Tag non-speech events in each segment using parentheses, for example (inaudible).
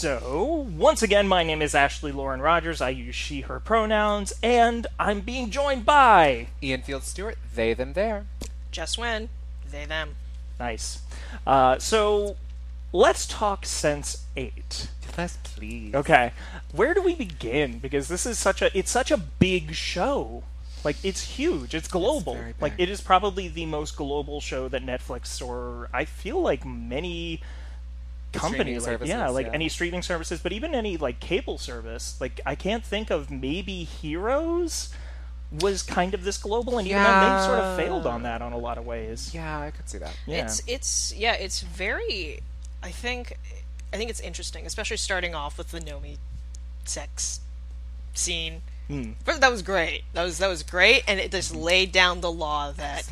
So, once again, my name is Ashley Lauren Rogers. I use she, her pronouns, and I'm being joined by. Ian Field Stewart, they, them, there. Just when they them. Nice. Uh, so, let's talk Sense 8. Yes, please. Okay. Where do we begin? Because this is such a it's such a big show. Like it's huge. It's global. very like it is probably the most global show that Netflix or I feel like many companies like, yeah, like yeah. any streaming services, but even any like cable service. Like I can't think of maybe Heroes was kind of this global and even then they sort of failed on that on a lot of ways. Yeah, I could see that. Yeah. It's it's yeah, it's very. I think I think it's interesting, especially starting off with the Nomi sex scene. Hmm. But that was great. That was that was great, and it just laid down the law that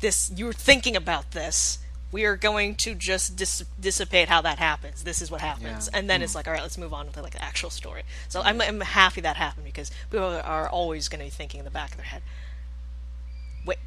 this you were thinking about this. We are going to just dis- dissipate how that happens. This is what happens, Yeah. and then it's mm. like, all right, let's move on with like the actual story. So mm. I'm I'm happy that happened because people are always going to be thinking in the back of their head, wait,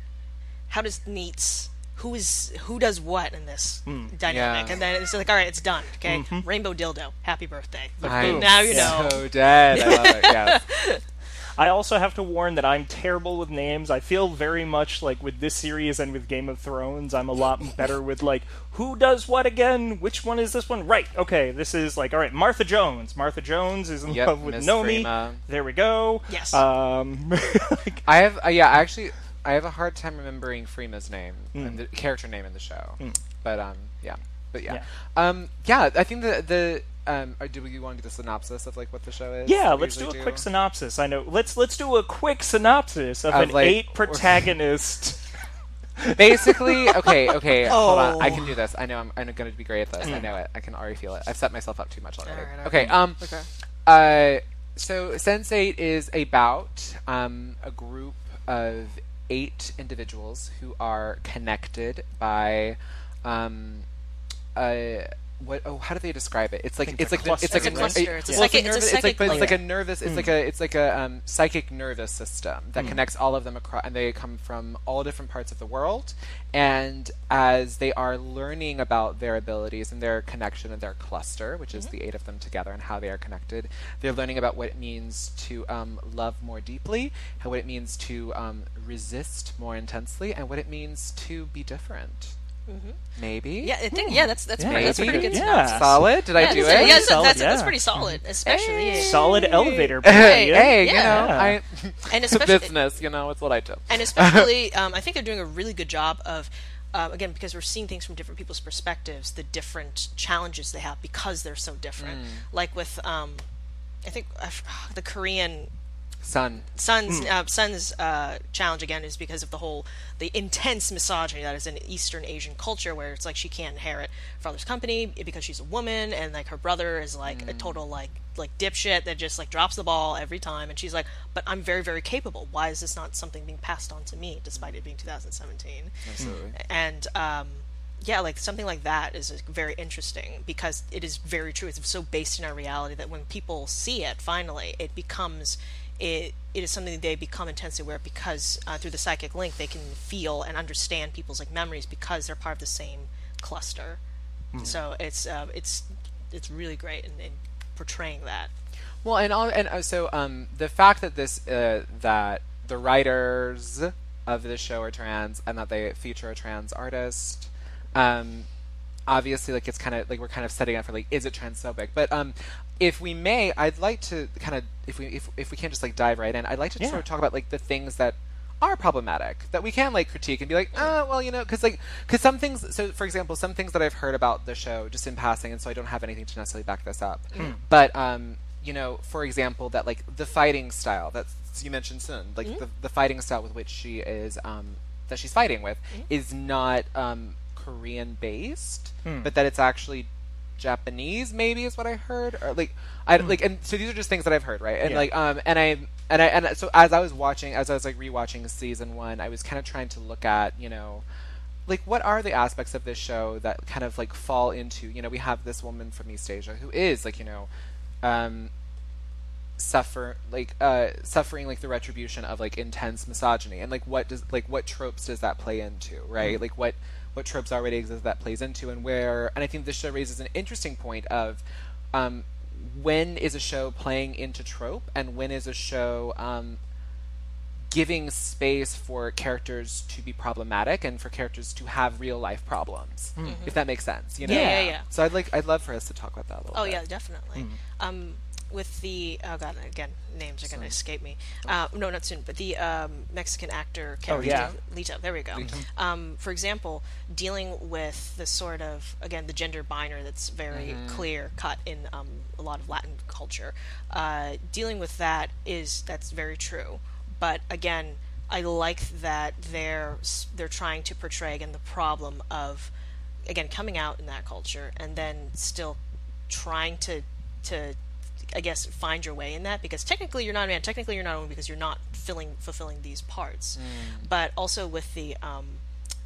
how does Neets who is who does what in this mm. dynamic? Yeah. And then it's like, all right, it's done. Okay, mm-hmm. rainbow dildo, happy birthday. Now you know. So dead. I love it. Yeah. (laughs) (laughs) I also have to warn that I'm terrible with names. I feel very much like with this series and with Game of Thrones, I'm a lot (laughs) better with like who does what again? Which one is this one? Right. Okay, this is like all right. Martha Jones. Martha Jones is in Yep, love with Miss Nomi. Freema. There we go. Yes. Um, (laughs) like, I have, uh, yeah, actually, I have a hard time remembering Freema's name, and the character name in the show. But um, yeah, but yeah, um, yeah. I think the the um, or do you want to do the synopsis of like what the show is? yeah, let's do a usually quick synopsis. I know. Let's let's do a quick synopsis of, Of, an like, eight (laughs) protagonist. Basically, okay, okay, (laughs) hold on. I Oh. can do this. I know I'm, I'm going to be great at this. I know it. I can already feel it. I've set myself up too much already. Alright, okay, okay. um, Okay. uh, so Sense8 is about um, a group of eight individuals who are connected by um, uh, what? Oh, how do they describe it? It's like it's it's like a the- it's like a, right? It's a well, nervous- it's a it's like it's like a nervous. It's like a it's like a um, psychic nervous system that connects all of them across, and they come from all different parts of the world. And as they are learning about their abilities and their connection and their cluster, which is the eight of them together, and how they are connected, they're learning about what it means to um, love more deeply, how what it means to um, resist more intensely, and what it means to be different. Maybe. Yeah, I think yeah, that's that's Yeah, pretty, that's pretty good. Yeah. synopsis. Solid. Did I do it? yeah, that's, Solid, that's, that's pretty solid, especially Solid elevator. Hey, hey, you Yeah. know, I (laughs) And (laughs) especially- business, you know, it's what I do. and especially (laughs) um, I think they're doing a really good job of um, again because we're seeing things from different people's perspectives, the different challenges they have because they're so different. Like with um, I think I f- the Korean Sun. Sun's uh, Sun's uh, challenge again is because of the whole the intense misogyny that is in Eastern Asian culture, where it's like she can't inherit her father's company because she's a woman, and like her brother is like a total like like dipshit that just like drops the ball every time, and she's like, but I'm very very capable. Why is this not something being passed on to me, despite it being 2017? Absolutely. and um, yeah, like something like that is very interesting because it is very true. It's so based in our reality that when people see it, finally, it becomes it. It is something they become intensely aware because uh, through the psychic link they can feel and understand people's like memories because they're part of the same cluster. So it's uh, it's it's really great in, in portraying that. Well, and all, and uh, so um, the fact that this uh, that the writers of this show are trans and that they feature a trans artist, um, obviously, like it's kind of like we're kind of setting up for like is it transphobic? But um, if we may, I'd like to kind of if we if if we can't just like dive right in, I'd like to Yeah. sort of talk about like the things that are problematic that we can like critique and be like, oh, well, you know, because like because some things. So, for example, some things that I've heard about the show just in passing, and so I don't have anything to necessarily back this up. But um, you know, for example, that like the fighting style that you mentioned Sun, like the, the fighting style with which she is um, that she's fighting with is not um, Korean based, but that it's actually Japanese. Maybe is what I heard, or like I like, and so these are just things that I've heard, right? And Yeah. like, um, and I and I and so as I was watching, as I was like rewatching season one, I was kind of trying to look at, you know. Like what are the aspects of this show that kind of like fall into you know we have this woman from East Asia who is like you know um, suffer like uh suffering like the retribution of like intense misogyny and like what does like what tropes does that play into right like what what tropes already exist that plays into and where and i think this show raises an interesting point of um when is a show playing into trope and when is a show um giving space for characters to be problematic and for characters to have real life problems if that makes sense you know Yeah, yeah, yeah. so i'd like i'd love for us to talk about that a little bit. Oh bit yeah, definitely. Um, with the oh god, again, names are going to escape me. Uh, no, not Sun, but the um, Mexican actor character, yeah. Lito. There we go. Um, for example, dealing with the sort of again the gender binary that's very clear cut in um, a lot of Latin culture. Uh, dealing with that is that's very true, but again. I like that they're they're trying to portray again the problem of again coming out in that culture and then still trying to to I guess find your way in that because technically you're not a man. Technically you're not a woman because you're not filling fulfilling these parts. But also with the um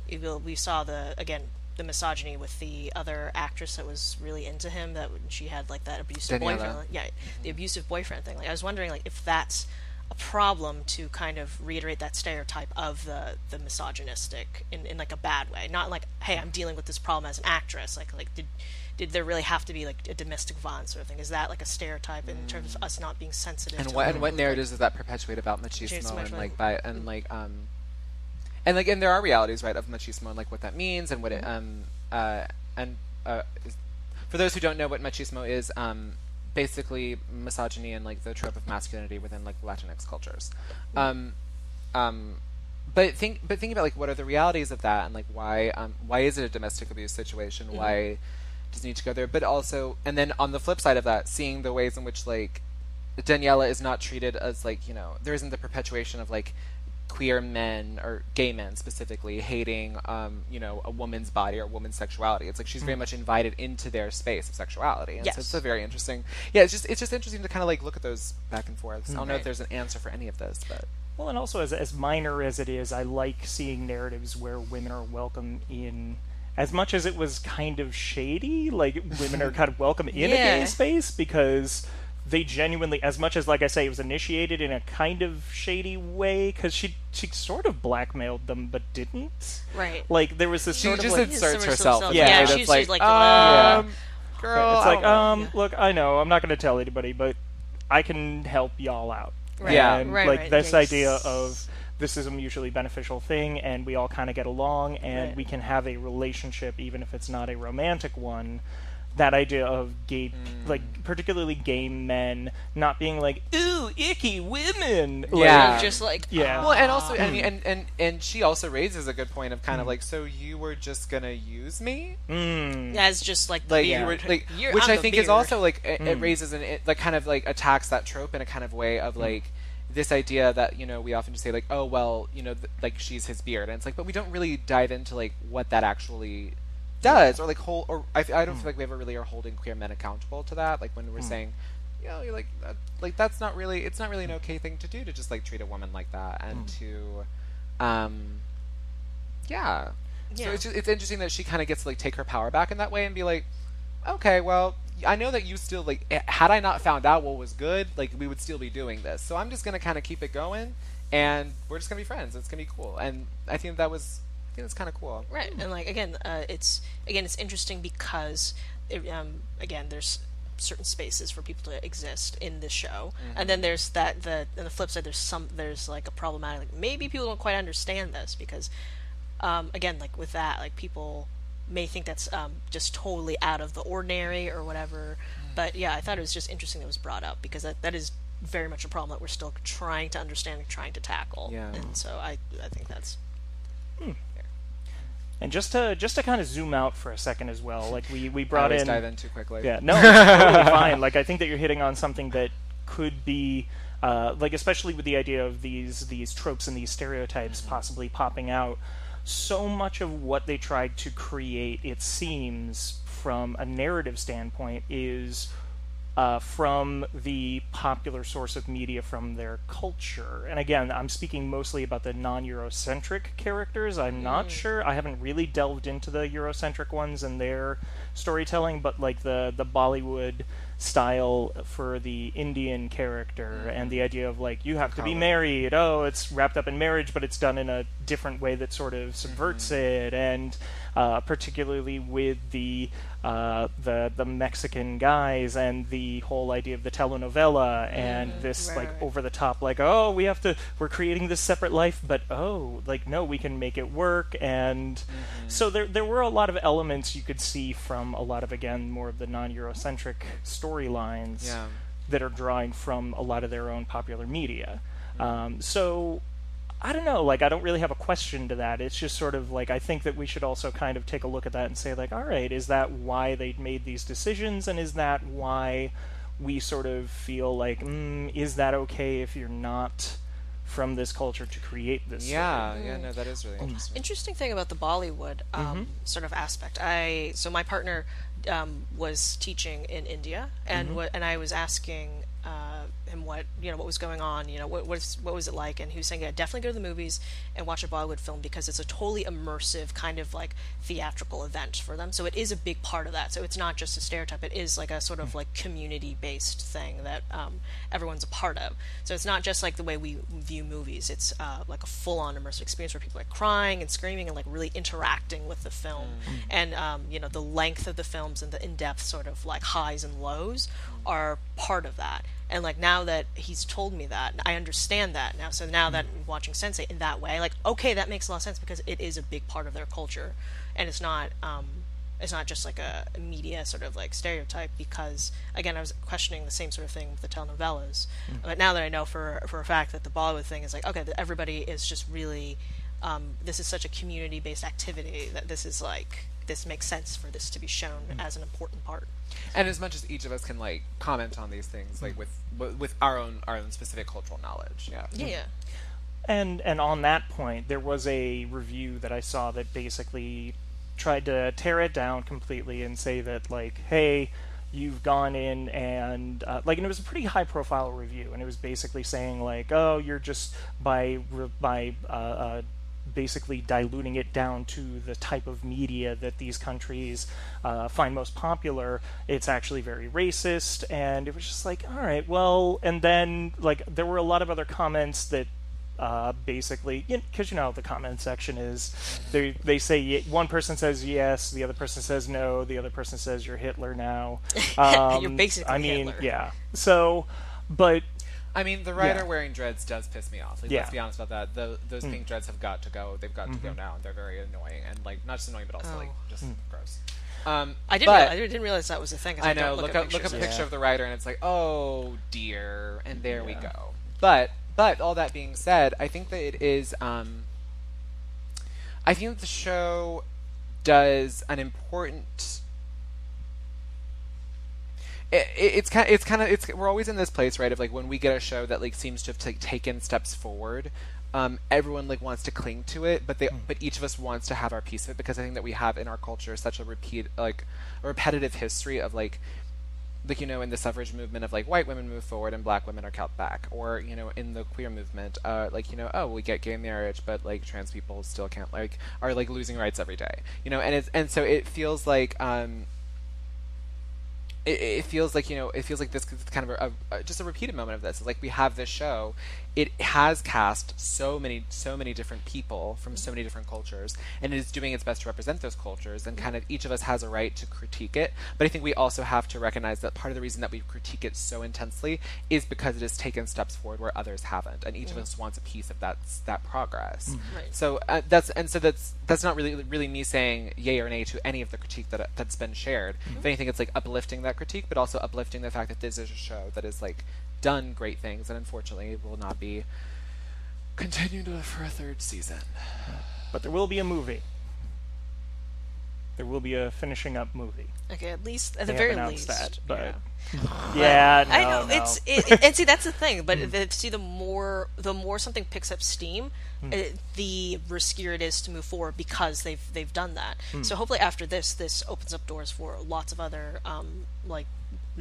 you will- we saw the again the misogyny with the other actress that was really into him that she had like that abusive Daniela. boyfriend yeah the abusive boyfriend thing. Like I was wondering like if that's a problem to kind of reiterate that stereotype of the the misogynistic in, in like a bad way. Not like hey i'm dealing with this problem as an actress. Like like did did there really have to be like a domestic violence sort of thing? Is that like a stereotype in terms of us not being sensitive and to what and what narratives does that perpetuate about Machismo, machismo and like by and like um and like and there are realities right of machismo and like what that means and what it um uh and uh is, for those who don't know what machismo is um basically misogyny and like the trope of masculinity within like Latinx cultures. Um um but think but think about like what are the realities of that and like why um why is it a domestic abuse situation? Why does need to go there but also and then on the flip side of that seeing the ways in which like Daniela is not treated as like you know there isn't the perpetuation of like queer men or gay men specifically hating um, you know a woman's body or a woman's sexuality. It's like she's very much invited into their space of sexuality, and Yes. so it's a very interesting. Yeah, it's just it's just interesting to kind of like look at those back and forth. I don't know if there's an answer for any of this, but Well, and also as as minor as it is, I like seeing narratives where women are welcome in. As much as it was kind of shady, like women are (laughs) kind of welcome in a gay space because they genuinely, as much as like I say, it was initiated in a kind of shady way because she she sort of blackmailed them but didn't. Right. Like there was this she sort of just like, inserts herself. herself. Yeah, yeah, she's- that's like, she's like, um, Yeah. girl. it's like don't know. um look I know I'm not going to tell anybody but I can help y'all out. Right. Yeah. and Right, like right. this Yeah, idea of this is a mutually beneficial thing and we all kind of get along and Right. we can have a relationship even if it's not a romantic one. That idea of gay Mm. like particularly gay men not being like ooh icky women. Like, Yeah. just like Yeah. Ah. Well, and also, I mean, hmm. and, and and she also raises a good point of kind of hmm. like, so you were just gonna use me, mm, as just like the like beard. you were like, You're- which I'm I the think is also like it, it hmm. raises an it like kind of like attacks that trope in a kind of way of like this idea that you know we often just say like, oh well, you know, th- like she's his beard, and it's like, but we don't really dive into like what that actually does, or like hold, or I, I don't hmm. feel like we ever really are holding queer men accountable to that, like when we're hmm. saying. You know, you're like, that, like that's not really. It's not really an okay thing to do to just like treat a woman like that, and hmm. to, um, yeah. So it's just, it's interesting that she kind of gets to like take her power back in that way and be like, okay, well, I know that you still like. eh, Had I not found out what was good, like we would still be doing this. So I'm just gonna kind of keep it going, and we're just gonna be friends. It's gonna be cool, and I think that was, I think it's kind of cool. Right, and like again, uh, it's again it's interesting because it, um, again there's certain spaces for people to exist in this show, and then there's that the on the flip side there's some there's like a problematic like maybe people don't quite understand this because um, again like with that like people may think that's um, just totally out of the ordinary or whatever, but yeah I thought it was just interesting that it was brought up because that that is very much a problem that we're still trying to understand and trying to tackle, Yeah. and so I I think that's and just to just to kind of zoom out for a second as well like we we (laughs) brought always in dive in too quickly. Yeah, no, (laughs) totally fine. Like I think that you're hitting on something that could be uh, like especially with the idea of these these tropes and these stereotypes possibly popping out. So much of what they tried to create, it seems, from a narrative standpoint, is uh, from the popular source of media from their culture. And again, I'm speaking mostly about the non Eurocentric characters. I'm not sure. I haven't really delved into the Eurocentric ones and their storytelling, but like the, the Bollywood style for the Indian character and the idea of like you have to be married. Oh, it's wrapped up in marriage, but it's done in a different way that sort of subverts it, and uh, particularly with the uh, the the Mexican guys and the whole idea of the telenovela and this Right, like right. over the top like oh we have to we're creating this separate life but oh like no we can make it work and Mm-hmm. so there there were a lot of elements you could see from a lot of again more of the non-Eurocentric storylines Yeah. that are drawing from a lot of their own popular media. Mm-hmm. Um, so I don't know. Like I don't really have a question to that. It's just sort of like I think that we should also kind of take a look at that and say like, all right, is that why they made these decisions, and is that why we sort of feel like, mm, is that okay if you're not from this culture to create this? story? Yeah, yeah, no, that is really interesting. interesting thing about the Bollywood um, sort of aspect. I so my partner um, was teaching in India, and what and I was asking uh, him what you know what was going on. You know what was what was it like, and he was saying, yeah, definitely go to the movies and watch a Bollywood film because it's a totally immersive kind of like theatrical event for them. So it is a big part of that. So it's not just a stereotype; it is like a sort of like community based thing that um, everyone's a part of. So it's not just like the way we view movies. It's uh, like a full on immersive experience where people are crying and screaming and like really interacting with the film. And um, you know the length of the films and the in depth sort of like highs and lows are part of that. And like now that he's told me that, I understand that now. So now that I'm watching Sense8 in that way, like okay, that makes a lot of sense because it is a big part of their culture, and it's not um, it's not just like a, a media sort of like stereotype. Because again, I was questioning the same sort of thing with the telenovelas, but now that I know for for a fact that the Bollywood thing is like okay, everybody is just really um, this is such a community based activity that this is like this makes sense for this to be shown as an important part. And as much as each of us can like comment on these things, like with with our own our own specific cultural knowledge, yeah. Yeah, yeah. And and on that point, there was a review that I saw that basically tried to tear it down completely and say that like, hey, you've gone in and uh, like, and it was a pretty high profile review, and it was basically saying like, oh, you're just by by uh, uh, basically diluting it down to the type of media that these countries uh, find most popular, it's actually very racist. And it was just like, all right, well, and then like there were a lot of other comments that uh, basically, because you know how the comment section is, they they say one person says yes, the other person says no, the other person says you're Hitler now. (laughs) Um, You're basically I mean, Hitler. yeah. So, but I mean, the writer Yeah. wearing dreads does piss me off. Like, Yeah. Mm. let's be honest about that. The, those pink dreads have got to go. They've got to go now, and they're very annoying. And like, not just annoying, but also like Oh. just Mm. gross. Um, I didn't. but, realize, I didn't realize that was a thing. I don't know. Look, Look, at up, look up a picture Yeah. of the writer, and it's like, oh dear, and there we go. But but all that being said, I think that it is. Um, I think that the show does an important. It, it, it's kind. It's kind of. It's. We're always in this place, right? Of like when we get a show that like seems to have like, taken steps forward. Um, everyone like wants to cling to it, but they but each of us wants to have our piece of it because I think that we have in our culture such a repeat like a repetitive history of like like you know in the suffrage movement of like white women move forward and black women are kept back or you know in the queer movement uh, like you know oh we get gay marriage but like trans people still can't like are like losing rights every day you know and it's and so it feels like um it, it feels like you know it feels like this is kind of a, a, just a repeated moment of this. Like we have this show it has cast so many so many different people from so many different cultures and it is doing its best to represent those cultures and kind of each of us has a right to critique it. But i think we also have to recognize that part of the reason that we critique it so intensely is because it has taken steps forward where others haven't and each of us wants a piece of that that progress. Right. so uh, that's and so that's that's not really really me saying yay or nay to any of the critique that that's been shared. If anything, it's like uplifting that critique, but also uplifting the fact that this is a show that is like done great things, and unfortunately will not be continued for a third season. but there will be a movie. There will be a finishing up movie. Okay, at least at They the have very announced least. that, but yeah, (laughs) no, I know no. it's it, it- and see that's the thing. But (laughs) mm. the, see, the more the more something picks up steam, mm. it, the riskier it is to move forward because they've they've done that. Mm. So hopefully after this, this opens up doors for lots of other um, like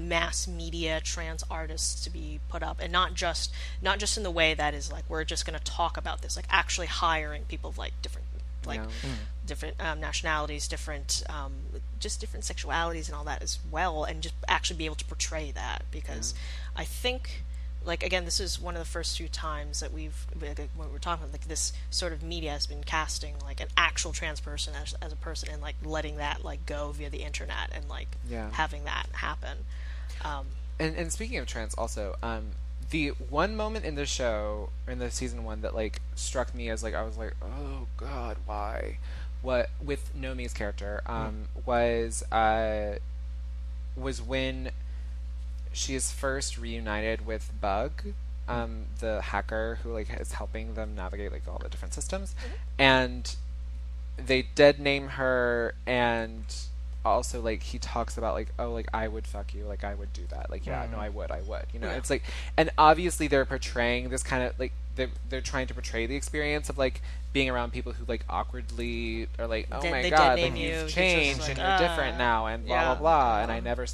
mass media trans artists to be put up and not just not just in the way that is like we're just going to talk about this like actually hiring people of like different like Yeah. different um, nationalities different um, just different sexualities and all that as well and just actually be able to portray that because i think like again this is one of the first few times that we've like, when we're talking about like this sort of media has been casting like an actual trans person as, as a person and like letting that like go via the internet and like Yeah. having that happen um, and and speaking of trans, also, um, the one moment in the show in the season one that like struck me as like I was like, oh god, why? What with Nomi's character um, was uh, was when she is first reunited with Bug, um, the hacker who like is helping them navigate like all the different systems, and they dead name her and also like he talks about like oh like I would fuck you like I would do that like yeah no I would I would you know Yeah. it's like and obviously they're portraying this kind of like they're, they're trying to portray the experience of like being around people who like awkwardly are like oh my god like you, you've changed like, and you're different now and blah Yeah. blah blah and I never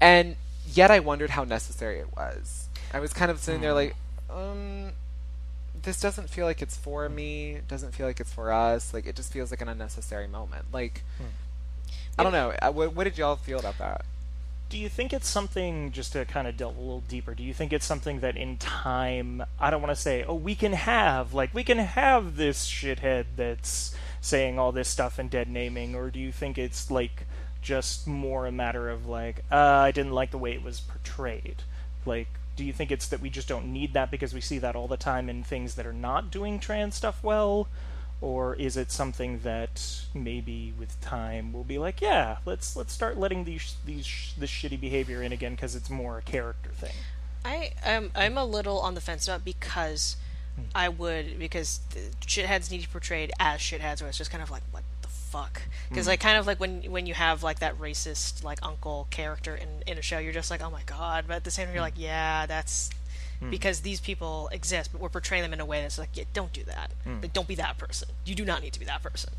and yet I wondered how necessary it was I was kind of sitting there like um this doesn't feel like it's for me. It doesn't feel like it's for us. Like it just feels like an unnecessary moment. Like I don't know. Uh, What, what did y'all feel about that? Do you think it's something, just to kind of delve a little deeper, do you think it's something that in time, I don't want to say, oh, we can have, like, we can have this shithead that's saying all this stuff and dead naming, or do you think it's, like, just more a matter of, like, uh, I didn't like the way it was portrayed? Like, do you think it's that we just don't need that because we see that all the time in things that are not doing trans stuff well? Or is it something that maybe with time we'll be like, yeah, let's let's start letting these these this shitty behavior in again because it's more a character thing. I am I'm a little on the fence about because hmm. I would because the shitheads need to be portrayed as shitheads, where it's just kind of like what the fuck? Because like hmm. kind of like when when you have like that racist like uncle character in in a show, you're just like oh my god, but at the same time you're hmm. like yeah that's Hmm. because these people exist, but we're portraying them in a way that's like yeah don't do that, hmm. like don't be that person. You do not need to be that person,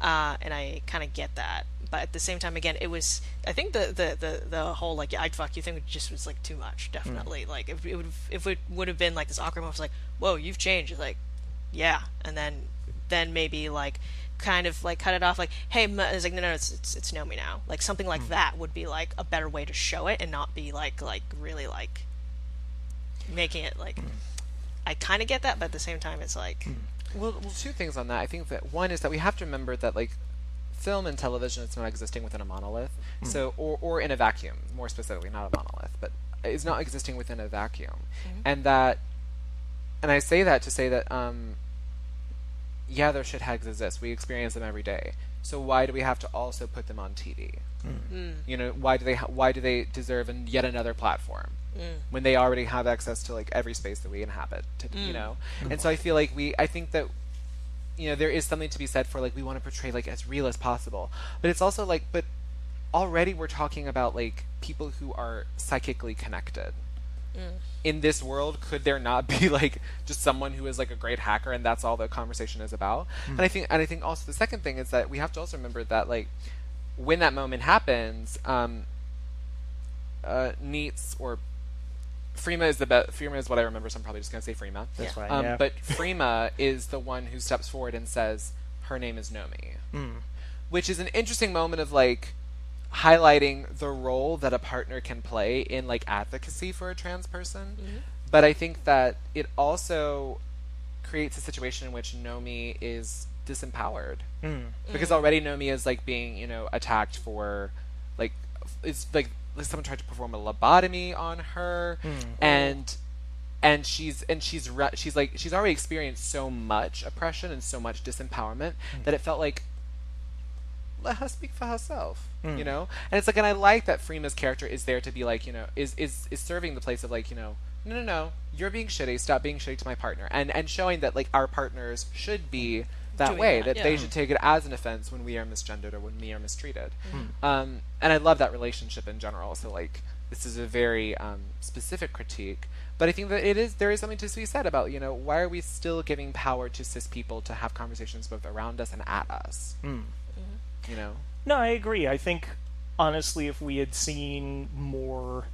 uh, and I kind of get that. But at the same time, again, it was. I think the the the, the whole like I'd fuck you thing just was like too much. Hmm. Definitely, like if it would if it would have been like this awkward moment, was like whoa, you've changed. It's like yeah, and then then maybe like kind of like cut it off like hey it's like no no it's it's, it's Nomi now like something like that would be like a better way to show it and not be like like really like making it like I kind of get that but at the same time it's like hmm. Well, well, two things on that. I think that one is that we have to remember that like film and television is not existing within a monolith. Hmm. So or or in a vacuum, more specifically, not a monolith, but is not existing within a vacuum. Mm-hmm. And that and I say that to say that um yeah, their shitheads exist. We experience them every day. So why do we have to also put them on TV? Hmm. You know, why do they ha- why do they deserve an, yet another platform when they already have access to like every space that we inhabit? To, You know, and so I feel like we I think that you know there is something to be said for like we want to portray like as real as possible, but it's also like but already we're talking about like people who are psychically connected. In this world could there not be (laughs) like just someone who is like a great hacker and that's all the conversation is about? And i think and i think also the second thing is that we have to also remember that like when that moment happens um uh Neets or Freema is the best. Freema is what I remember, so I'm probably just going to say Freema. That's fine. Um, yeah. But (laughs) Freema is the one who steps forward and says, her name is Nomi. Hmm. Which is an interesting moment of like highlighting the role that a partner can play in like advocacy for a trans person. Mm-hmm. But I think that it also creates a situation in which Nomi is disempowered. Hmm. Because mm. already Nomi is like being, you know, attacked for like it's like someone tried to perform a lobotomy on her. Hmm. And and she's and she's re- she's like she's already experienced so much oppression and so much disempowerment hmm. that it felt like let her speak for herself hmm. you know? And it's like and i like that freema's character is there to be like you know is is is serving the place of like you know no no no you're being shitty stop being shitty to my partner. And and showing that like our partners should be that way. that, That, yeah. they should take it as an offense when we are misgendered or when we are mistreated. Mm-hmm. Um, and I love that relationship in general. So like this is a very um, specific critique, but I think that it is there is something to be said about you know why are we still giving power to cis people to have conversations both around us and at us? Hmm. You know. No, I agree. I think honestly, if we had seen more,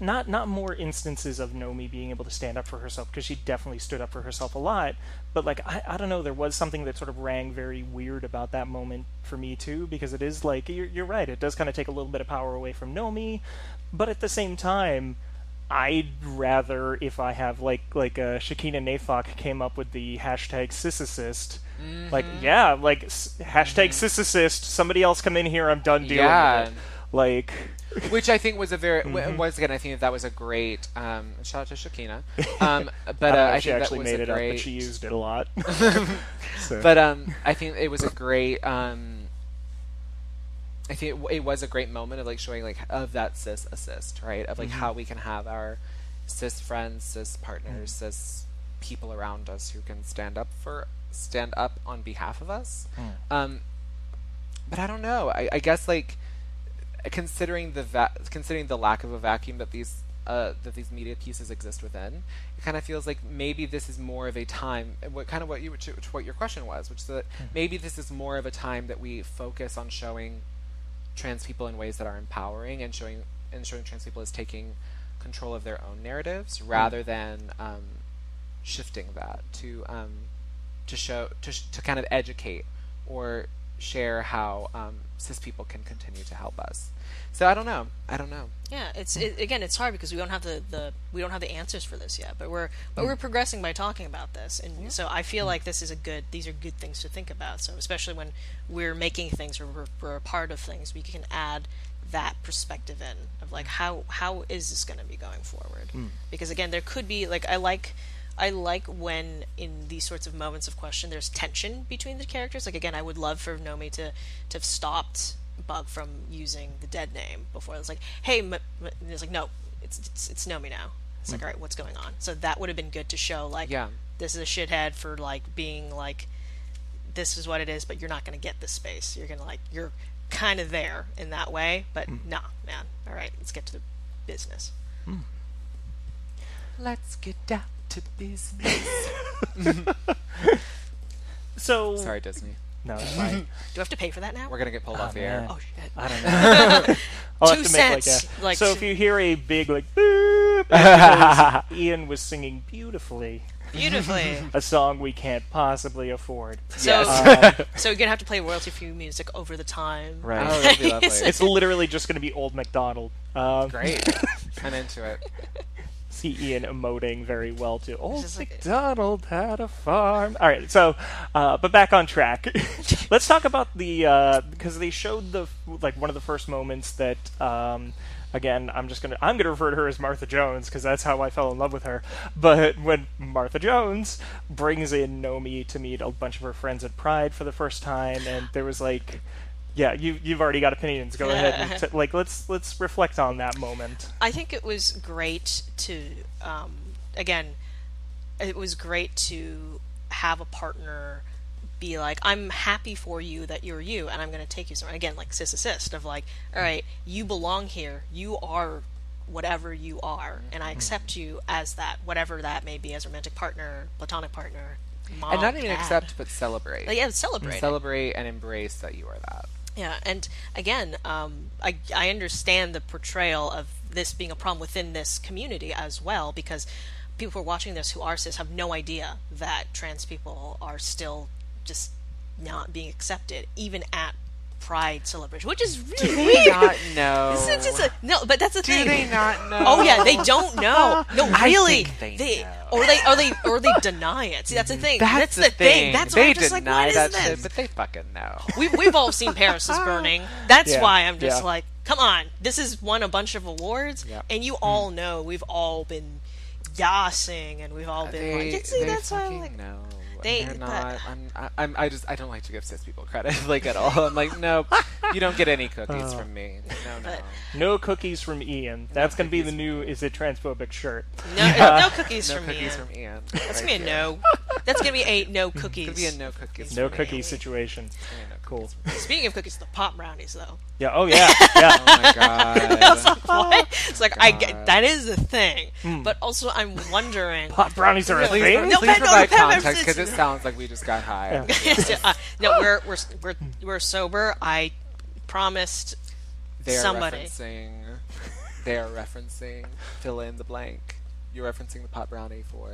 not not more instances of Nomi being able to stand up for herself, because she definitely stood up for herself a lot. But like, I, I don't know, there was something that sort of rang very weird about that moment for me too, because it is like you're, you're right. It does kind of take a little bit of power away from Nomi, but at the same time. I'd rather if I have like like uh, Shakina Nayfack came up with the hashtag cis like yeah like s- hashtag cis somebody else come in here I'm done dealing Yeah. with it like Which I think was a very Mm-hmm. once again I think that, that was a great um, shout out to Shakina. (laughs) Um, but I uh, I she think actually that was made it great, up but she used it a lot (laughs) (laughs) So- but um, I think it was a great. Um, I think it, it was a great moment of like showing like of that cis assist, right? Of like Mm-hmm. how we can have our cis friends, cis partners, Mm. cis people around us who can stand up for stand up on behalf of us. Mm. Um, but I don't know. I, I guess like considering the va- considering the lack of a vacuum that these uh, that these media pieces exist within, it kind of feels like maybe this is more of a time. What kind of what you which, which what your question was, which is that maybe this is more of a time that we focus on showing trans people in ways that are empowering and showing and showing trans people as taking control of their own narratives rather than um, shifting that to um, to show to, sh- to kind of educate or share how um, cis people can continue to help us. So I don't know. I don't know. Yeah, it's it, again, it's hard because we don't have the, the we don't have the answers for this yet. But we're but we're progressing by talking about this, and so I feel mm-hmm. like this is a good. These are good things to think about. So especially when we're making things or we're, we're a part of things, we can add that perspective in of like mm. how how is this going to be going forward? Mm. Because again, there could be like I like. I like when in these sorts of moments of question there's tension between the characters. Like again, I would love for Nomi to to have stopped Bug from using the dead name before. It's like, hey, m- it's like, no, it's it's, it's Nomi now. It's like, hmm. all right, what's going on? So that would have been good to show. Like, Yeah. this is a shithead for like being like, this is what it is, but you're not going to get this space. You're gonna like, you're kind of there in that way, but hmm. nah, man. All right, let's get to the business. Hmm. Let's get down to business. (laughs) so Sorry, Disney. no it's (laughs) fine Do I have to pay for that now? We're gonna get pulled off the air. oh shit. I don't (laughs) know I'll Two have to make like cents, a like so if you hear a big like boop it's because Ian was singing beautifully Beautifully. a song we can't possibly afford So, Um, so you're gonna have to play royalty free music over the time. Right. Oh, that'd be lovely. it's literally just going to be old McDonald um, Great. I'm into it. See Ian emoting very well to old just like- McDonald had a farm. All right, so uh, but back on track. (laughs) (laughs) Let's talk about the because they showed the like one of the first moments that um, again I'm just gonna I'm gonna refer to her as Martha Jones because that's how I fell in love with her. But when Martha Jones brings in Nomi to meet a bunch of her friends at Pride for the first time, and there was like. Yeah, you you've already got opinions. Go ahead and t- like let's let's reflect on that moment. I think it was great to, um, again, it was great to have a partner be like, I'm happy for you that you're you, and I'm going to take you somewhere. Again, like cis assist of like, all right, you belong here. You are whatever you are, and I accept you as that, whatever that may be, as romantic partner, platonic partner, mom, and not even dad. accept, but celebrate. Like, yeah, celebrate. Celebrate and embrace that you are that. Yeah, and again, um, I I understand the portrayal of this being a problem within this community as well because people who are watching this who are cis have no idea that trans people are still just not being accepted, even at Pride celebration, which is really Do weird. Not (laughs) know. It's- it's just a- no, but that's the Do thing. they not know? (laughs) Oh yeah, they don't know. No, (laughs) really, think they know. or they or they or they deny it. See, that's the thing. That's, the thing. That's why I'm just like, what is that this? shit, but they fucking know. We've, we've all seen Paris is Burning. That's Yeah, why I'm just yeah. like, come on, this has won a bunch of awards, and you mm. all know we've all been yassing, and we've all uh, been they, like, see, that's why I'm like, know. They- they're that- not. I'm, I, I'm. I just. I don't like to give cis people credit, (laughs) like at all. I'm like, no, (laughs) you don't get any cookies Oh. from me. No, no. No cookies from Ian. That's gonna be the cookies new "Is it transphobic?" shirt. No, no cookies No from cookies Ian. from Ian. That's right gonna be a here. no. That's gonna be a (laughs) no cookies. It's gonna be a no cookies. No from me. cookie situation. Yeah, no Cool. cookies from me. Speaking of cookies, the pop brownies though. Yeah. Oh yeah. Yeah. (laughs) Oh my god. (laughs) What? It's like I get that is the thing, but also I'm wondering. Pot brownies are a Really? thing. No, Please but no, provide the context because it sounds like we just got high. Yeah. (laughs) uh, no, we're we're we're we're sober. I promised They are Somebody. referencing. They are referencing. Fill in the blank. You're referencing the pot brownie for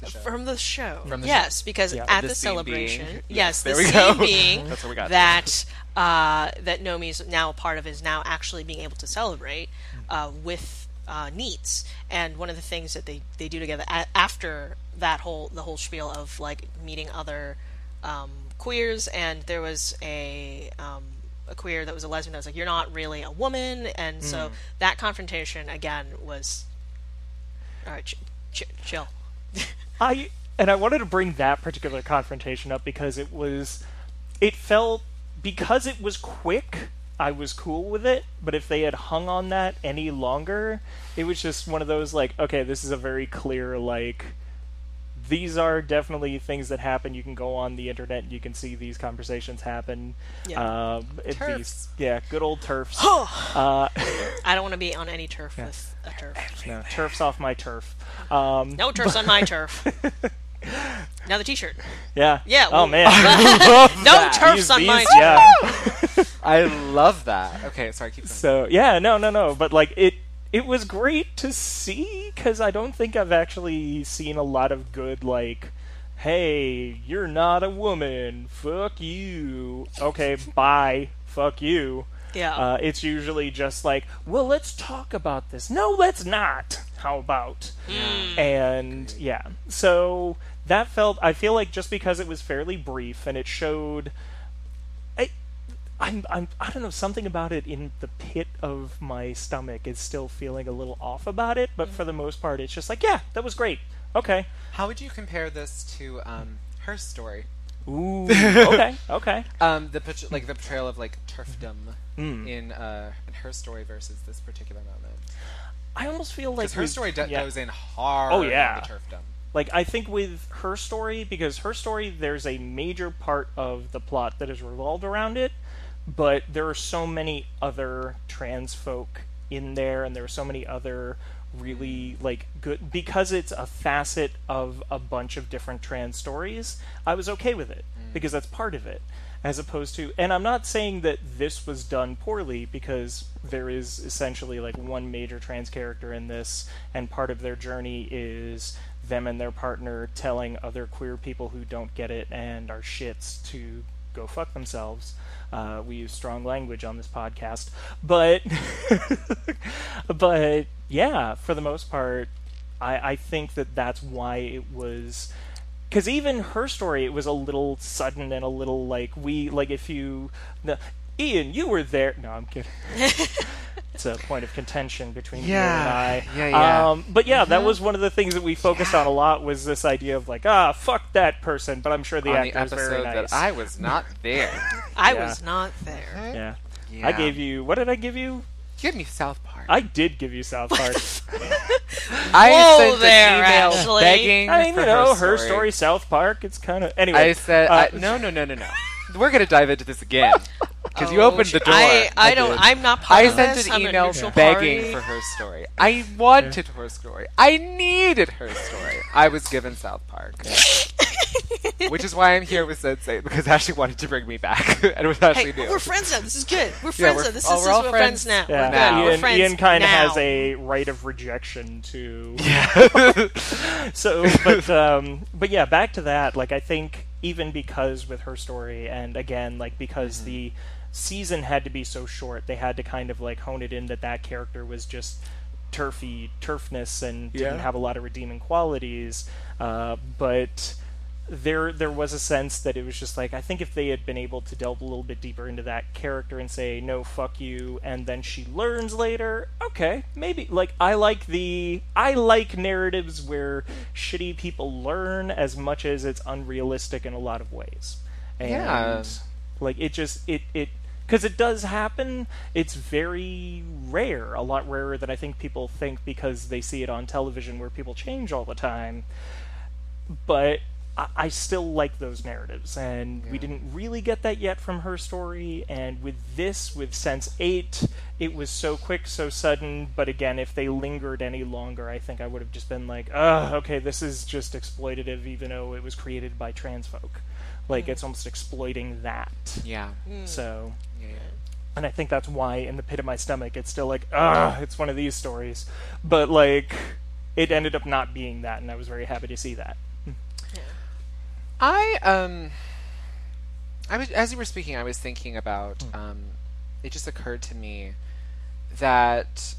the show. from the show. From the yes, because Yeah. at The the, scene celebration, being- yes, There the we scene go. being (laughs) That's what we got. that uh, that Nomi's now a part of is now actually being able to celebrate uh, with uh, Neets, and one of the things that they, they do together a- after that whole the whole spiel of like meeting other um, queers, and there was a um, a queer that was a lesbian that was like, "You're not really a woman," and so that confrontation again was all right. Ch- ch- chill. (laughs) I and I wanted to bring that particular confrontation up because it was it felt because it was quick I was cool with it, but if they had hung on that any longer, it was just one of those like, okay, this is a very clear like these are definitely things that happen. You can go on the internet and you can see these conversations happen. Yeah. Um, Turfs. These, yeah, good old turfs. uh, (laughs) I don't want to be on any turf with a turf. no, turfs off my turf. Um, No turfs on my (laughs) turf. Now the T-shirt. yeah. Yeah. Oh well, man. (laughs) no turfs These- on my these- turf. yeah. I love that. Okay, sorry, keep going. So yeah, no, no, no. But like it, it was great to see because I don't think I've actually seen a lot of good like, hey, you're not a woman, fuck you. Okay, bye, fuck you. Yeah. Uh, it's usually just like, well, let's talk about this. No, let's not. How about? And yeah, so that felt. I feel like just because it was fairly brief and it showed. I, I'm, I'm, I don't know, something about it in the pit of my stomach is still feeling a little off about it, but for the most part, it's just like, yeah, that was great. Okay. How would you compare this to um, her story? Ooh. (laughs) okay. Okay. Um, the like the portrayal of like turfdom Mm. in uh, in her story versus this particular moment. I almost feel like her story do- yeah. goes in hard Oh, yeah. the turfdom. Like I think with her story, because her story, there's a major part of the plot that is revolved around it, but there are so many other trans folk in there, and there are so many other really like good because it's a facet of a bunch of different trans stories. I was okay with it mm. because that's part of it. As opposed to, and I'm not saying that this was done poorly because there is essentially like one major trans character in this, and part of their journey is them and their partner telling other queer people who don't get it and are shits to go fuck themselves. Uh, we use strong language on this podcast, but (laughs) but yeah, for the most part, I, I think that that's why it was because even her story it was a little sudden and a little like we like if you Ian you were there no I'm kidding (laughs) it's a point of contention between you and I Yeah, yeah. um, but yeah that was one of the things that we focused on a lot was this idea of like ah fuck that person but I'm sure the on the actor is very episode nice that I was not (laughs) there. I yeah. was not there. yeah. yeah. I gave you what did I give you Give me South Park. I did give you South Park (laughs) I Whoa sent there, an email actually. begging I mean for you know her story. South Park it's kind of anyway I said, uh, I, no, no, no, no, no. We're gonna dive into this again because you Oh, opened the door. I, I, don't. did. I'm not part I of sent this. an I'm a email begging party. for her story. I wanted her story. I needed her story. I was given South Park. (laughs) Which is why I'm here with Sense8, because Ashley wanted to bring me back. (laughs) and it was Ashley Hey, new. we're friends now. This is good. We're friends Yeah, we're- now. This oh, is we're all we're friends friends, now. Yeah, We're good. now. We're Ian, friends Ian kind of now. has a right of rejection to. (laughs) Yeah. So, but um, but yeah, back to that. Like, I think even because with her story, and again, like because Mm-hmm. the season had to be so short, they had to kind of like hone it in that that character was just turfy turfness and didn't Yeah. have a lot of redeeming qualities. Uh, but there there was a sense that it was just like I think if they had been able to delve a little bit deeper into that character and say no fuck you and then she learns later okay maybe like I like the I like narratives where shitty people learn as much as it's unrealistic in a lot of ways and Yeah. like it just it it because it does happen it's very rare a lot rarer than I think people think because they see it on television where people change all the time but I, I still like those narratives, and we didn't really get that yet from her story. And with this, with Sense Eight, it was so quick, so sudden. But again, if they lingered any longer, I think I would have just been like, "Ugh, okay, this is just exploitative," even though it was created by trans folk. Like it's almost exploiting that. Yeah. So Yeah, yeah. and I think that's why in the pit of my stomach it's still like, ah, it's one of these stories. But like, it ended up not being that, and I was very happy to see that. I um I was as you were speaking I was thinking about um it just occurred to me that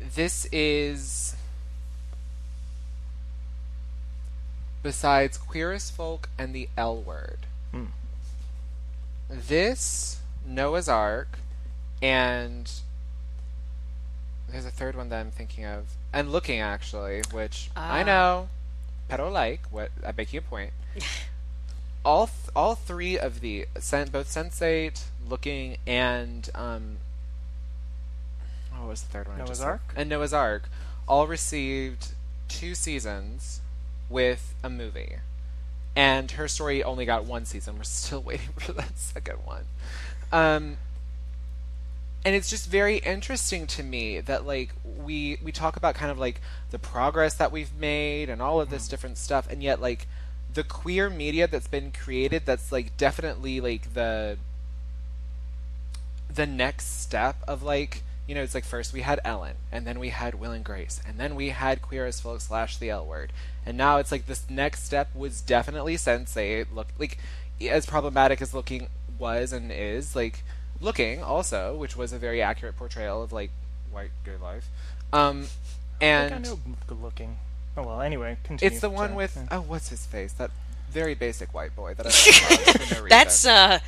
this is besides queer as folk and the L word. Hmm. This Noah's Arc and there's a third one that I'm thinking of and looking actually, which I Ah. know pedo like. What I make you a point. (laughs) all th- all three of the sen- both Sense8, Looking, and um, what was the third one? Noah's? Arc? and Noah's Arc all received two seasons with a movie, and her story only got one season. We're still (laughs) waiting for that second one. Um, and it's just very interesting to me that like we we talk about kind of like the progress that we've made and all of this different stuff and yet like the queer media that's been created that's like definitely like the the next step of like you know it's like first we had ellen and then we had will and grace and then we had queer as folk slash the l word and now it's like this next step was definitely Sense8 look like as problematic as looking was and is like looking also which was a very accurate portrayal of like white gay life um I think I and know good looking. Oh well, anyway, continue. it's the one So, with yeah. oh what's his face that very basic white boy that I (laughs) for no That's uh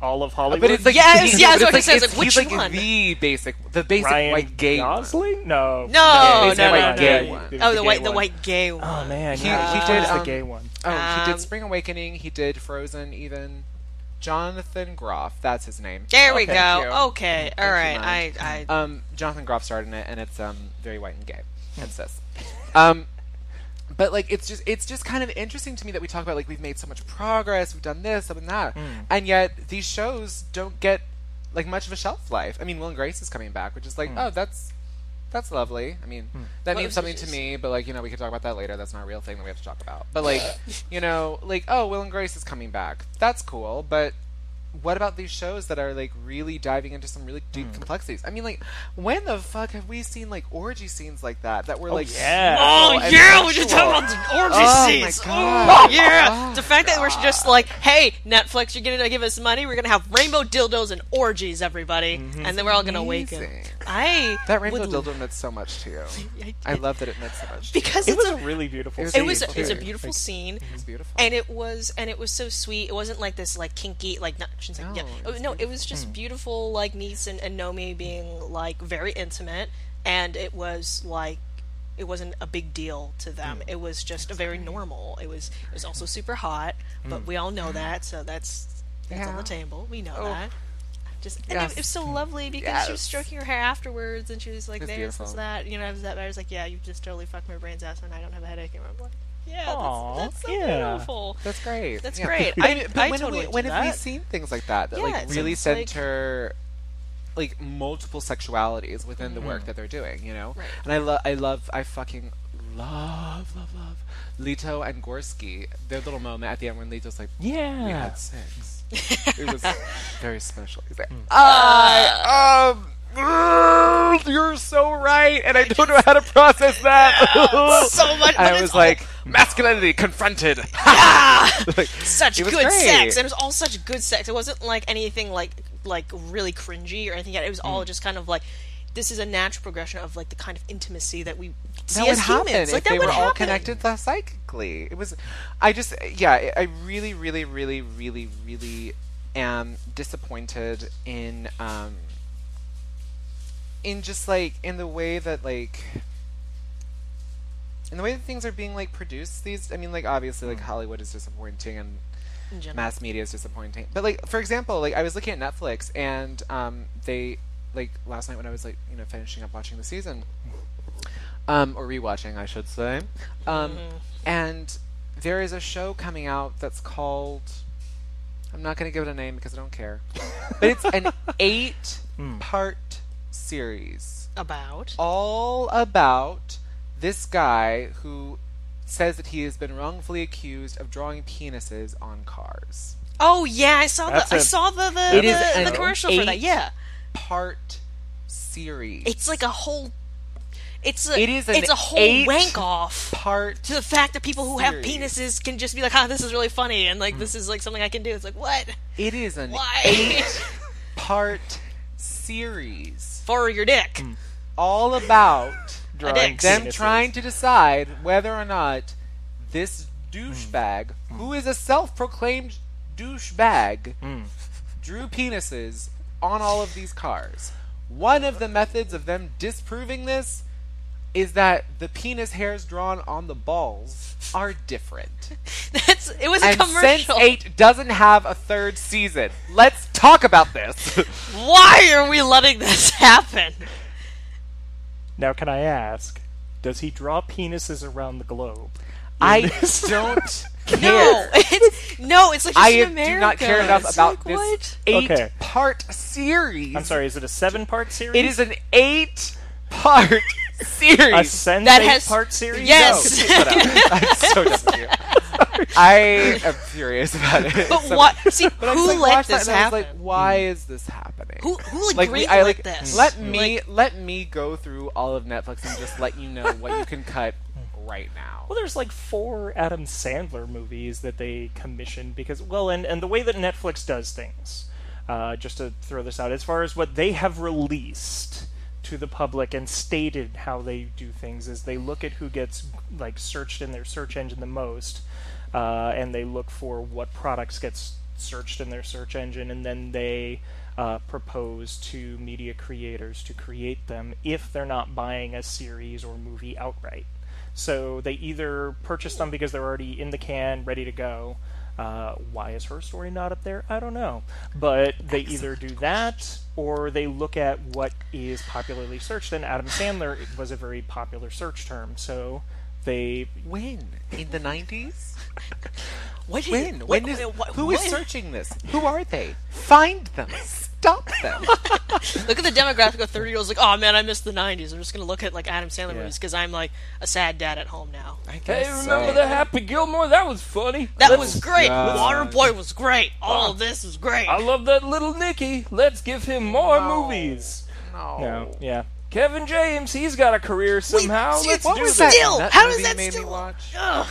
all of Hollywood. But it's like Yes, he's- yeah, but that's what it's I said, it's- like, he's which like one? the basic, the basic Ryan white gay one. Gosling? No, No, no, no, the no, white no, gay no. one. Oh, the white, the white gay one. Oh man, He- yeah, he did, one the um, gay one. Oh, he Um, did Spring Awakening. He did Frozen. Even Jonathan Groff. That's his name. There we Okay. go. Okay, all you, right. I, I, Um, Jonathan Groff starred in it, and it's um very white and gay and cis. (laughs) Um, but like it's just it's just kind of interesting to me that we talk about like we've made so much progress, we've done this, and that, mm. and yet these shows don't get like much of a shelf life. I mean, Will and Grace is coming back, which is like mm. oh that's that's lovely. I mean, mm. that Well, means something to me, but like you know we can talk about that later. That's not a real thing that we have to talk about. But (laughs) like you know like oh Will and Grace is coming back. That's cool, but what about these shows that are like really diving into some really deep hmm. complexities? I mean, like, when the fuck have we seen like orgy scenes like that that were oh, like yeah. Oh and yeah, we just sexual? talk about the orgy Oh, my scenes. God. Oh yeah, Oh, the fact that we're just like, hey, Netflix, you're gonna give us money. We're gonna have rainbow dildos and orgies, everybody, mm-hmm. and then we're all gonna wake up. I That rainbow would- dildo meant so much to you. (laughs) I love that it meant so much. to you. because It was a, a really beautiful. It was it scene, was a, it was a beautiful Like, scene. It was mm-hmm. beautiful. and it was and it was so sweet. It wasn't like this like kinky like not I shouldn't No, yeah. it Oh, was no, it was just Hmm. beautiful like Neets and, and Nomi being like very intimate and it was like it wasn't a big deal to them. Hmm. It was just a very normal. It was it was also super hot, but we all know that, so that's that's on the table. We know Oh. that. Just and Yes. it, it was so lovely because she was stroking her hair afterwards, and she was like, It's "This, that." You know, is that? I was like, "Yeah, you just totally fucked my brains out, and I don't have a headache." Like, "Yeah, Aw, that's, that's so yeah. beautiful." That's great. That's Yeah. great. I but I when, totally have we, when have we seen things like that that Yeah, like really almost like- center like multiple sexualities within the work mm-hmm. that they're doing? You know, Right. and I love, I love, I fucking love, love, love Lito and Gorski. Their little moment at the end when Lito's like, "Yeah, "We had sex." (laughs) it was very special. He's like, mm. I uh. um. You're so right, and I don't know how to process that. (laughs) so much. (laughs) I was like, masculinity confronted. (laughs) (laughs) Like, such good great. sex, and it was all such good sex. It wasn't like anything like like really cringy or anything. yet. It was Mm. all just kind of like this is a natural progression of like the kind of intimacy that we see that as happen humans. if Like they would were all connected psychically. It was, I just, yeah, I really, really, really, really, really am disappointed in, um, in just like in the way that like, in the way that things are being like produced. These, I mean, like obviously, like Hollywood is disappointing and mass media is disappointing. But like for example, like I was looking at Netflix and um they like last night when I was like, you know, finishing up watching the season. Um or rewatching, I should say. Um and there is a show coming out that's called I'm not going to give it a name because I don't care. But it's an (laughs) 8 part series About all about this guy who says that he has been wrongfully accused of drawing penises on cars. oh yeah, I saw That's the I a- saw the the, It is the, an the commercial for that. eight- Yeah, Part series. it's like a whole. It's a It is an it's a whole eight- wank off part. to the fact that people who have series. penises can just be like, "Ah, this is really funny," and like this is like something I can do. It's like what? It is an Why? eight part series (laughs) For your dick. Hmm. all about Drawing them penises. trying to decide whether or not this douchebag, hmm. who is a self-proclaimed douchebag, hmm. drew penises on all of these cars. One of the methods of them disproving this is that the penis hairs drawn on the balls are different. (laughs) That's it was a And commercial. Sense8 doesn't have a third season. Let's talk about this. (laughs) Why are we letting this happen? Now, can I ask, does he draw penises around the globe? I this? (laughs) don't care. No, care. it's no, it's like just I in do not care enough It's about like, this what? eight Okay. part series. I'm sorry, is it a seven part series? It is an eight part a series. sense That has- part series? Yes. No. (laughs) I'm so done with you. I (laughs) am furious about it. But So- what? (laughs) See, But who like, let this and I was happen? like, why is this happening? who who like, like we, greenlit I like this? let me Like, let me go through all of Netflix and just let you know what you can cut (laughs) right now. Well, there's like four Adam Sandler movies that they commissioned because, well, and, and the way that Netflix does things, uh, just to throw this out, as far as what they have released to the public and stated how they do things, is they look at who gets like searched in their search engine the most, uh, and they look for what products gets searched in their search engine, and then they uh, propose to media creators to create them if they're not buying a series or movie outright. So they either purchase them because they're already in the can, ready to go. Uh, why is her story not up there? I don't know. But they either do that or they look at what is popularly searched. And Adam Sandler was a very popular search term. So they. When in the nineties? What is, When? what- When is? what- Who is what- searching this? Who are they? Find them. Stop them. (laughs) Look at the demographic of thirty year olds. Like, oh man, I missed the '90s. I'm just gonna look at like Adam Sandler Yeah. movies because I'm like a sad dad at home now. I Hey, remember so. the Happy Gilmore? That was funny. That Let's- was great. God. Waterboy was great. All of this was great. I love that little Nicky. Let's give him more No. movies. No. No, yeah. Kevin James, he's got a career somehow. see, Let's what do was this. that? Still, nut how does that you still- watch? Ugh.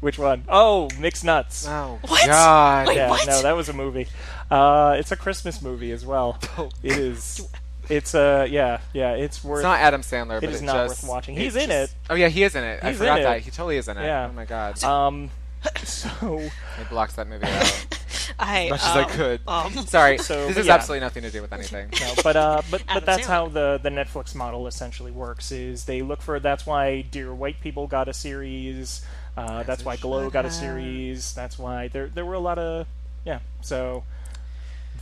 Which one? Oh, Mixed Nuts. Oh What? God. Wait, yeah, what? no, that was a movie. Uh, it's a Christmas movie as well. (laughs) Oh. It is. It's uh, yeah, yeah. It's worth. It's not Adam Sandler, but is it not just, worth watching. it He's in just- it. Oh yeah, he is in it. I He's forgot in that. it. He totally is in it. Yeah. Oh my god. Um, (laughs) so I blocks that movie out (laughs) I, as much as I um, could. um, Sorry. So, this but has yeah. absolutely nothing to do with anything. no, but uh, but Adam but that's Sandler. how the the Netflix model essentially works. Is they look for. That's why Dear White People got a series. Uh, that's why Glow got a series. That's why there there were a lot of yeah. So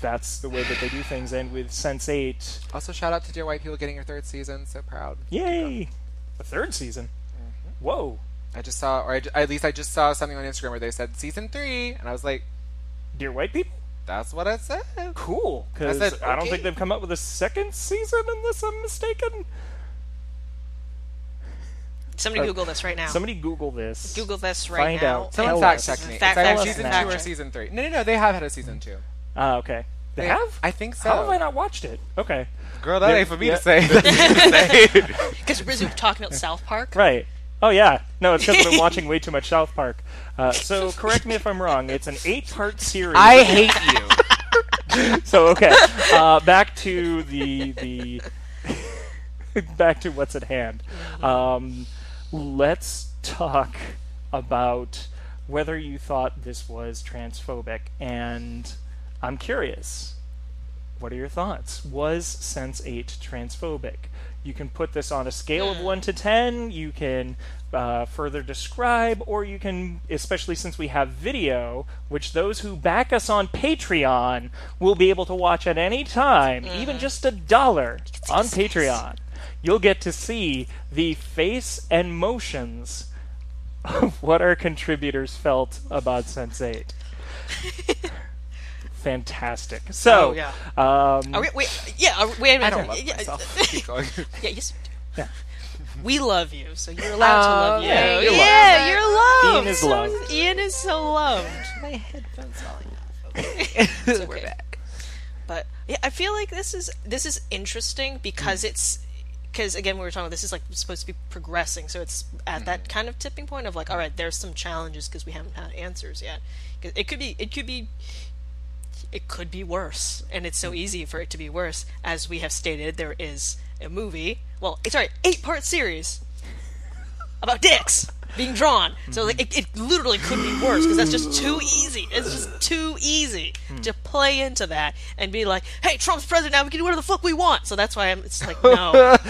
that's the way that they do things. And with Sense Eight, Also, shout out to Dear White People getting your third season. So proud. yay, a third season. Mm-hmm. Whoa, I just saw, or I at least I just saw something on Instagram where they said season three, and I was like, Dear White People. that's what I said. Cool, because I I, don't think they've come up with a second season unless I'm mistaken. Somebody Uh, Google this right now. Somebody Google this. Google this right now. Find now. out. Someone fact check me. Fact- it's either fact- season two or season three. No, no, no. They have had a season two. Ah, okay. They have. I think so. How have I not watched it? Okay. Girl, that Yeah, (laughs) ain't for me yeah. to say. (laughs) That's for you to say. Because we're talking about South Park. Right. Oh yeah. No, it's because I've been (laughs) watching way too much South Park. Uh, so correct me if I'm wrong. It's an eight-part series. I hate you. so okay. Uh, back to the the back to what's at hand. Um, let's talk about whether you thought this was transphobic. And I'm curious, what are your thoughts? Was Sense 8 transphobic? You can put this on a scale of 1 to 10, you can uh, further describe, or you can, especially since we have video, which those who back us on Patreon will be able to watch at any time, even just a dollar on Patreon. You'll get to see the face and motions of what our contributors felt about Sense 8. (laughs) Fantastic. So, Oh, yeah. um, Are we, wait, yeah, are, wait a minute. I don't love yeah, myself. (laughs) Keep going. Yeah, yes. you do. Yeah. We love you, so you're allowed to love you. yeah, you're yeah, loved. you're loved. Ian is So- loved. Ian is so loved. My headphones falling off. Okay. (laughs) so we're back. But yeah, I feel like this is this is interesting because Mm. it's because again we were talking about this is like supposed to be progressing, so it's at Mm. that kind of tipping point of like, all right, there's some challenges because we haven't had answers yet. It could be it could be it could be worse, and it's so Mm. easy for it to be worse. As we have stated, there is a movie, well, sorry, eight part series about dicks being drawn. So like, it, it literally could be worse because that's just too easy. It's just too easy to play into that and be like, "Hey, Trump's president now. We can do whatever the fuck we want." So that's why I'm. It's like no, (laughs)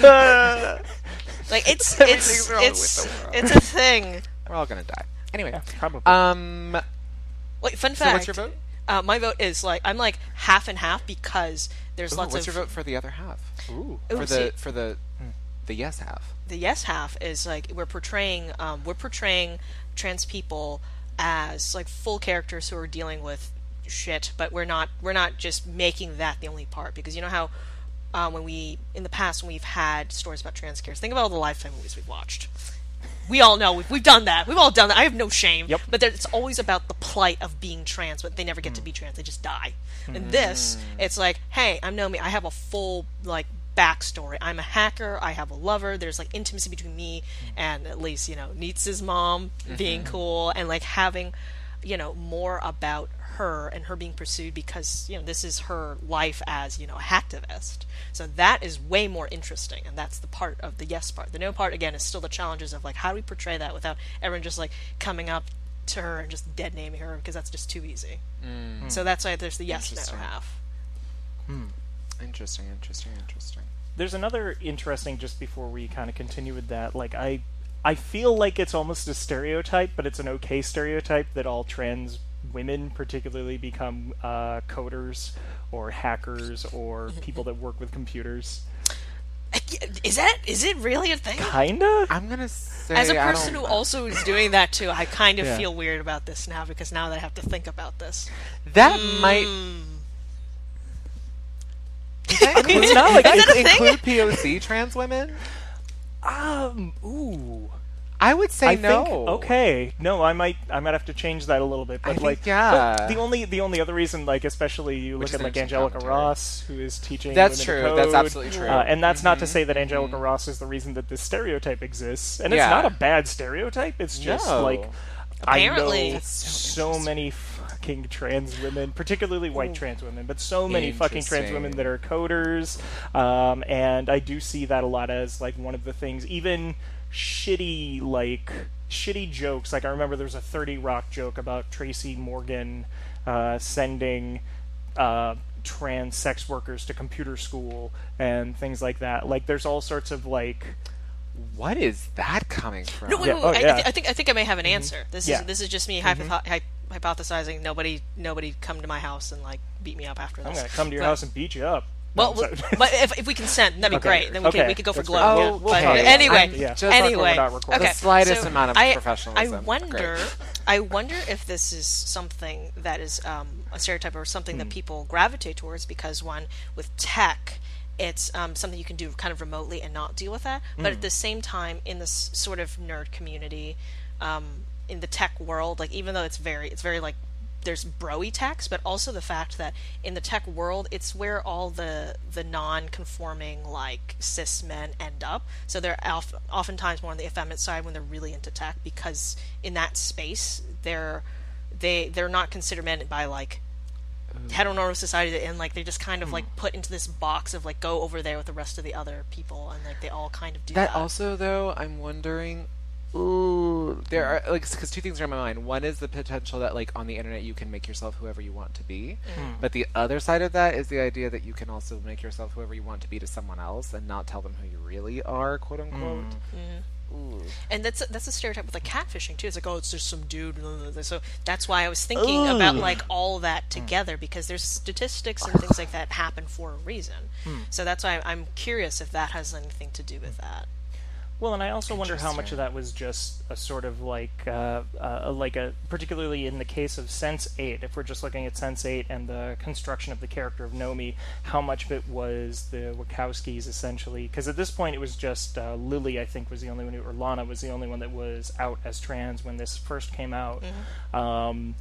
like it's it's Everything's wrong with it's the world. it's a thing. We're all gonna die. Anyway, probably. um, Wait, fun So fact. what's your vote? Uh, my vote is like I'm like half and half because there's ooh, lots what's of your vote for the other half? Ooh. Ooh, For see, the for the the yes half. the yes half is like we're portraying um, we're portraying trans people as like full characters who are dealing with shit, but we're not we're not just making that the only part because you know how um, when we in the past when we've had stories about trans characters, think about all the Lifetime movies we've watched. We all know we've, we've done that. We've all done that. I have no shame. Yep. But it's always about the plight of being trans, but they never get to be trans. They just die. In this, it's like, hey, I'm Naomi. I have a full like backstory. I'm a hacker. I have a lover. There's like intimacy between me and at least you know Neets's mom mm-hmm. being cool and like having you know more about her and her being pursued because you know this is her life as you know a hacktivist. So that is way more interesting, and that's the part of the yes part. The no part again is still the challenges of like how do we portray that without everyone just like coming up to her and just dead naming her because that's just too easy. Mm. So that's why there's the yes no half. Hmm. Interesting, interesting, interesting. There's another interesting just before we kind of continue with that. Like I I feel like it's almost a stereotype, but it's an okay stereotype that all trans women particularly become uh, coders or hackers or people that work with computers. Is that is it really a thing? Kinda? I'm gonna say As a person who also is doing that too, I kind of Yeah. feel weird about this now because now that I have to think about this. that might It's not like Is that a thing? include POC trans women. um ooh. I would say I no. think okay. No, I might I might have to change that a little bit. But think, like yeah. but the only the only other reason like especially you Which look is at like Angelica commentary. Ross who is teaching That's women to true. That's absolutely true. Uh, and that's not Mm-hmm. to say that Angelica Ross is the reason that this stereotype exists. And it's not a bad stereotype. It's just No. like Apparently. I know That's so, many fucking trans women, particularly white trans women, but so many fucking trans women that are coders. Um, and I do see that a lot as like one of the things, even shitty like shitty jokes. Like I remember there was a Thirty Rock joke about Tracy Morgan uh, sending. Uh, trans sex workers to computer school and things like that like there's all sorts of like What is that coming from? No, wait, Yeah. wait, Oh, wait. I, yeah. Mm-hmm. I think I think I may have an answer. This Yeah. is this is just me hypotho- hy- hypothesizing. Nobody nobody come to my house and like beat me up after this. i'm gonna come to your But- house and beat you up Well, No, I'm w- sorry. but if, if we consent, that'd be Okay. great. Then we Okay. could we could go for That's glow. fine. yeah. Oh, But okay. anyway, Yeah. just anyway, we're not recording. okay. The slightest so amount of I, professionalism. I wonder. I wonder if this is something that is um, a stereotype or something Hmm. that people gravitate towards because one with tech. It's um, something you can do kind of remotely and not deal with that. But Hmm. at the same time, in this sort of nerd community, um, in the tech world, like even though it's very, it's very like there's broy techs, but also the fact that in the tech world, it's where all the the non-conforming like cis men end up. So they're of, oftentimes more on the effeminate side when they're really into tech because in that space they're they they're not considered men by like oh. heteronormative society and like they're just kind of like hmm. put into this box of like go over there with the rest of the other people and like they all kind of do that. That also, though, I'm wondering Ooh, there are like because two things are in my mind. One is the potential that like on the internet you can make yourself whoever you want to be, mm. but the other side of that is the idea that you can also make yourself whoever you want to be to someone else and not tell them who you really are, quote unquote. Mm. Mm-hmm. Ooh. And that's that's a stereotype with like catfishing too. It's like, oh, it's just some dude. So that's why I was thinking about like all that mm. together because there's statistics and things like that happen for a reason. Hmm. So that's why I'm curious if that has anything to do with that. Well, and I also wonder how much of that was just a sort of like, uh, uh, like a particularly in the case of Sense Eight. If we're just looking at Sense Eight and the construction of the character of Nomi, how much of it was the Wachowskis essentially? Because at this point, it was just uh, Lilly. I think was the only one, who, or Lana was the only one that was out as trans when this first came out. Um,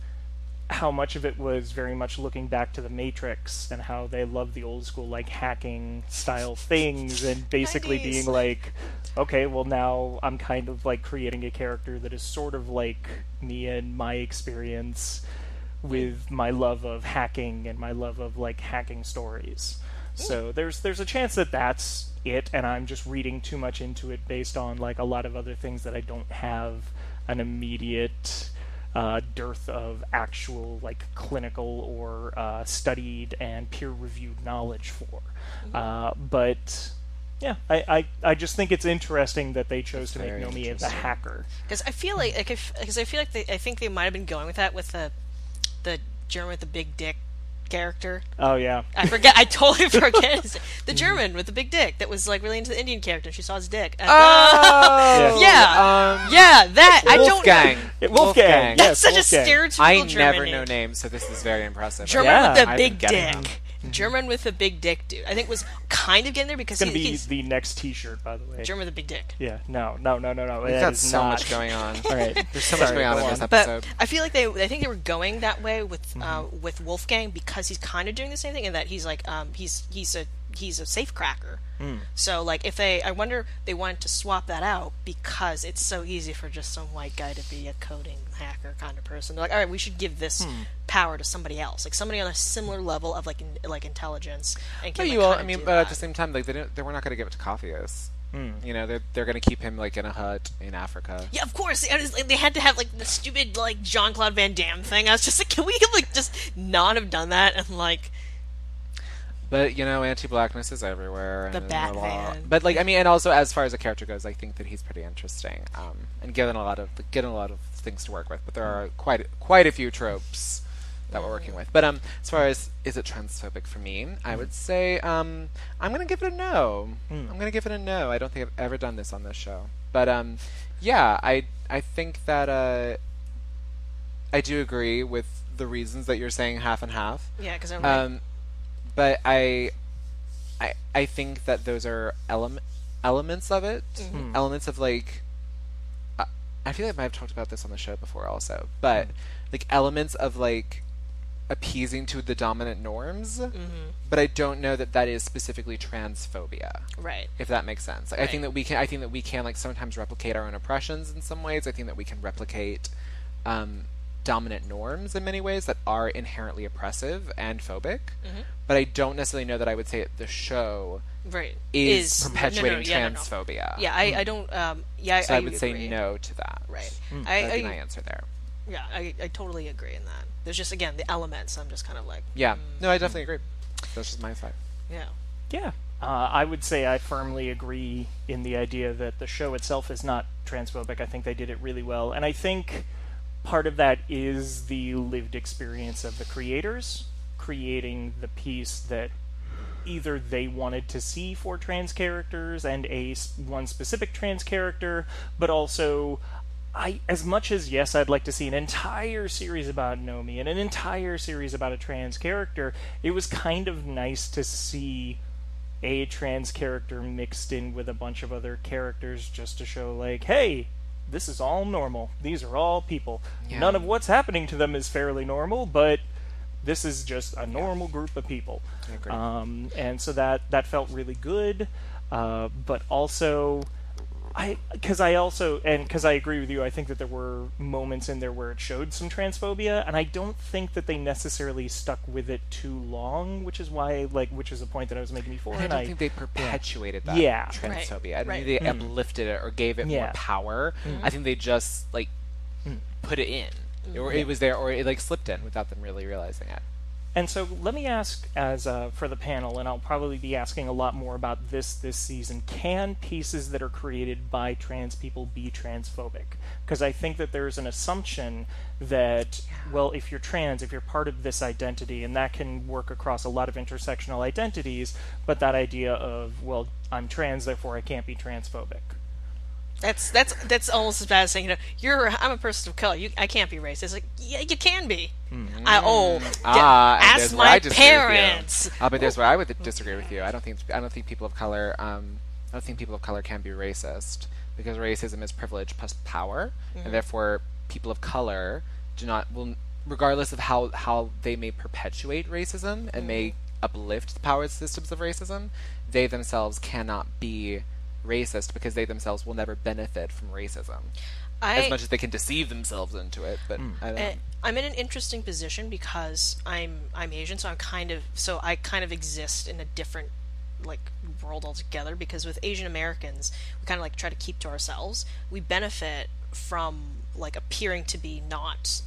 how much of it was very much looking back to the Matrix and how they love the old school like hacking style things and basically 90s. being like, okay, well now I'm kind of like creating a character that is sort of like me and my experience with my love of hacking and my love of like hacking stories. Hmm. So there's there's a chance that that's it, and I'm just reading too much into it based on like a lot of other things that I don't have an immediate uh, dearth of actual like clinical or uh, studied and peer-reviewed knowledge for. Uh, but yeah, I, I I just think it's interesting that they chose to make very Nomi as a hacker. Because I feel like, like because I feel like they, I think they might have been going with that with the the German with the big dick character. Oh yeah, I forget. I totally (laughs) forget his, the German with the big dick that was like really into the Indian character. She saw his dick. Uh, Oh, Yeah. Um, yeah, that I don't know. Wolfgang. Yeah, Wolfgang, That's yes, such Wolfgang. a stereotypical I German never name. know names, so this is very impressive. German Yeah, with the I've big dick. them. German with a big dick, dude. I think was kind of getting there because It's gonna he, be he's the next T-shirt, by the way. German with a big dick. Yeah, no, no, no, no, no. We've that got so not- much going (laughs) on. All right, There's so much Sorry, going on in this on. But. I feel like they, I think they were going that way with uh, Mm-hmm. with Wolfgang because he's kind of doing the same thing, in that he's like, um, he's he's a he's a safe cracker. Hmm. So like, if they, I wonder, they wanted to swap that out because it's so easy for just some white guy to be a coding hacker kind of person. They're like, all right, we should give this Hmm. power to somebody else, like somebody on a similar level of like in, like intelligence. And No, can, like, you will. kinda I mean, but at the same time, like they don't, they were not going to give it to Capheus. Hmm. You know, they're they're going to keep him like in a hut in Africa. Yeah, of course. Was, like, they had to have like the stupid like Jean Claude Van Damme thing. I was just like, can we like just not have done that and like But you know, anti-blackness is everywhere. The and Bat blah, blah. But like, I mean, and also as far as a character goes, I think that he's pretty interesting, um, and given a lot of given a lot of things to work with. But there are quite quite a few tropes that we're working with. But um, as far as is it transphobic for me, I would say um, I'm gonna give it a no. I'm gonna give it a no. I don't think I've ever done this on this show. But um, yeah, I I think that uh, I do agree with the reasons that you're saying half and half. yeah, because I'm like, Um, but I, I, I think that those are element elements of it, Mm-hmm. elements of like. I- I feel like I might have talked about this on the show before, also, but like elements of like appeasing to the dominant norms. Mm-hmm. But I don't know that that is specifically transphobia right. if that makes sense. Like, I think that we can. I think that we can like sometimes replicate our own oppressions in some ways. I think that we can replicate um, dominant norms in many ways that are inherently oppressive and phobic. Mm-hmm. But I don't necessarily know that I would say that the show Right. is, no, no, perpetuating yeah, no, no. transphobia. Yeah, I, I don't. Um, yeah, So I, I, would say no to that. Right. That'd I, be my I, answer there. yeah, I, I totally agree in that. There's just again the elements. I'm just kind of like, Yeah. No, I definitely agree. That's just my side. yeah. Yeah. Uh, I would say I firmly agree in the idea that the show itself is not transphobic. I think they did it really well. And I think part of that is the lived experience of the creators creating the piece that either they wanted to see for trans characters and a one specific trans character, but also I as much as yes, I'd like to see an entire series about Nomi and an entire series about a trans character, it was kind of nice to see a trans character mixed in with a bunch of other characters just to show like, hey, this is all normal. These are all people. Yeah. None of what's happening to them is fairly normal, but this is just a normal group of people. Um, and so that that felt really good, uh, but also I because I also and because I agree with you, I think that there were moments in there where it showed some transphobia, and I don't think that they necessarily stuck with it too long, which is why like which is a point that I was making before. I and don't think they perpetuated that Yeah. transphobia. I don't Right. think they mm. uplifted it or gave it more Yeah. power. Mm-hmm. I think they just like mm. put it in, or mm. it was there, or it like slipped in without them really realizing it. And so let me ask, as uh, for the panel, and I'll probably be asking a lot more about this this season. Can pieces that are created by trans people be transphobic? Because I think that there's an assumption that, well, if you're trans, if you're part of this identity, and that can work across a lot of intersectional identities, but that idea of, well, I'm trans, therefore I can't be transphobic. That's that's that's almost as bad as saying, you know, you're I'm a person of color. You, I can't be racist. It's like, yeah, you can be. I oh, d- Ah, and ask there's where I my disagree with you. parents. Ah, but there's where I would disagree with you. I don't think I don't think people of color um, I don't think people of color can be racist because racism is privilege plus power, and therefore people of color do not will regardless of how how they may perpetuate racism and may uplift the power systems of racism, they themselves cannot be racist because they themselves will never benefit from racism. I, as much as they can deceive themselves into it, but I don't. Uh, I'm in an interesting position because I'm I'm Asian, so I'm kind of so I kind of exist in a different like world altogether. Because with Asian Americans, we kind of like try to keep to ourselves. We benefit from like appearing to be not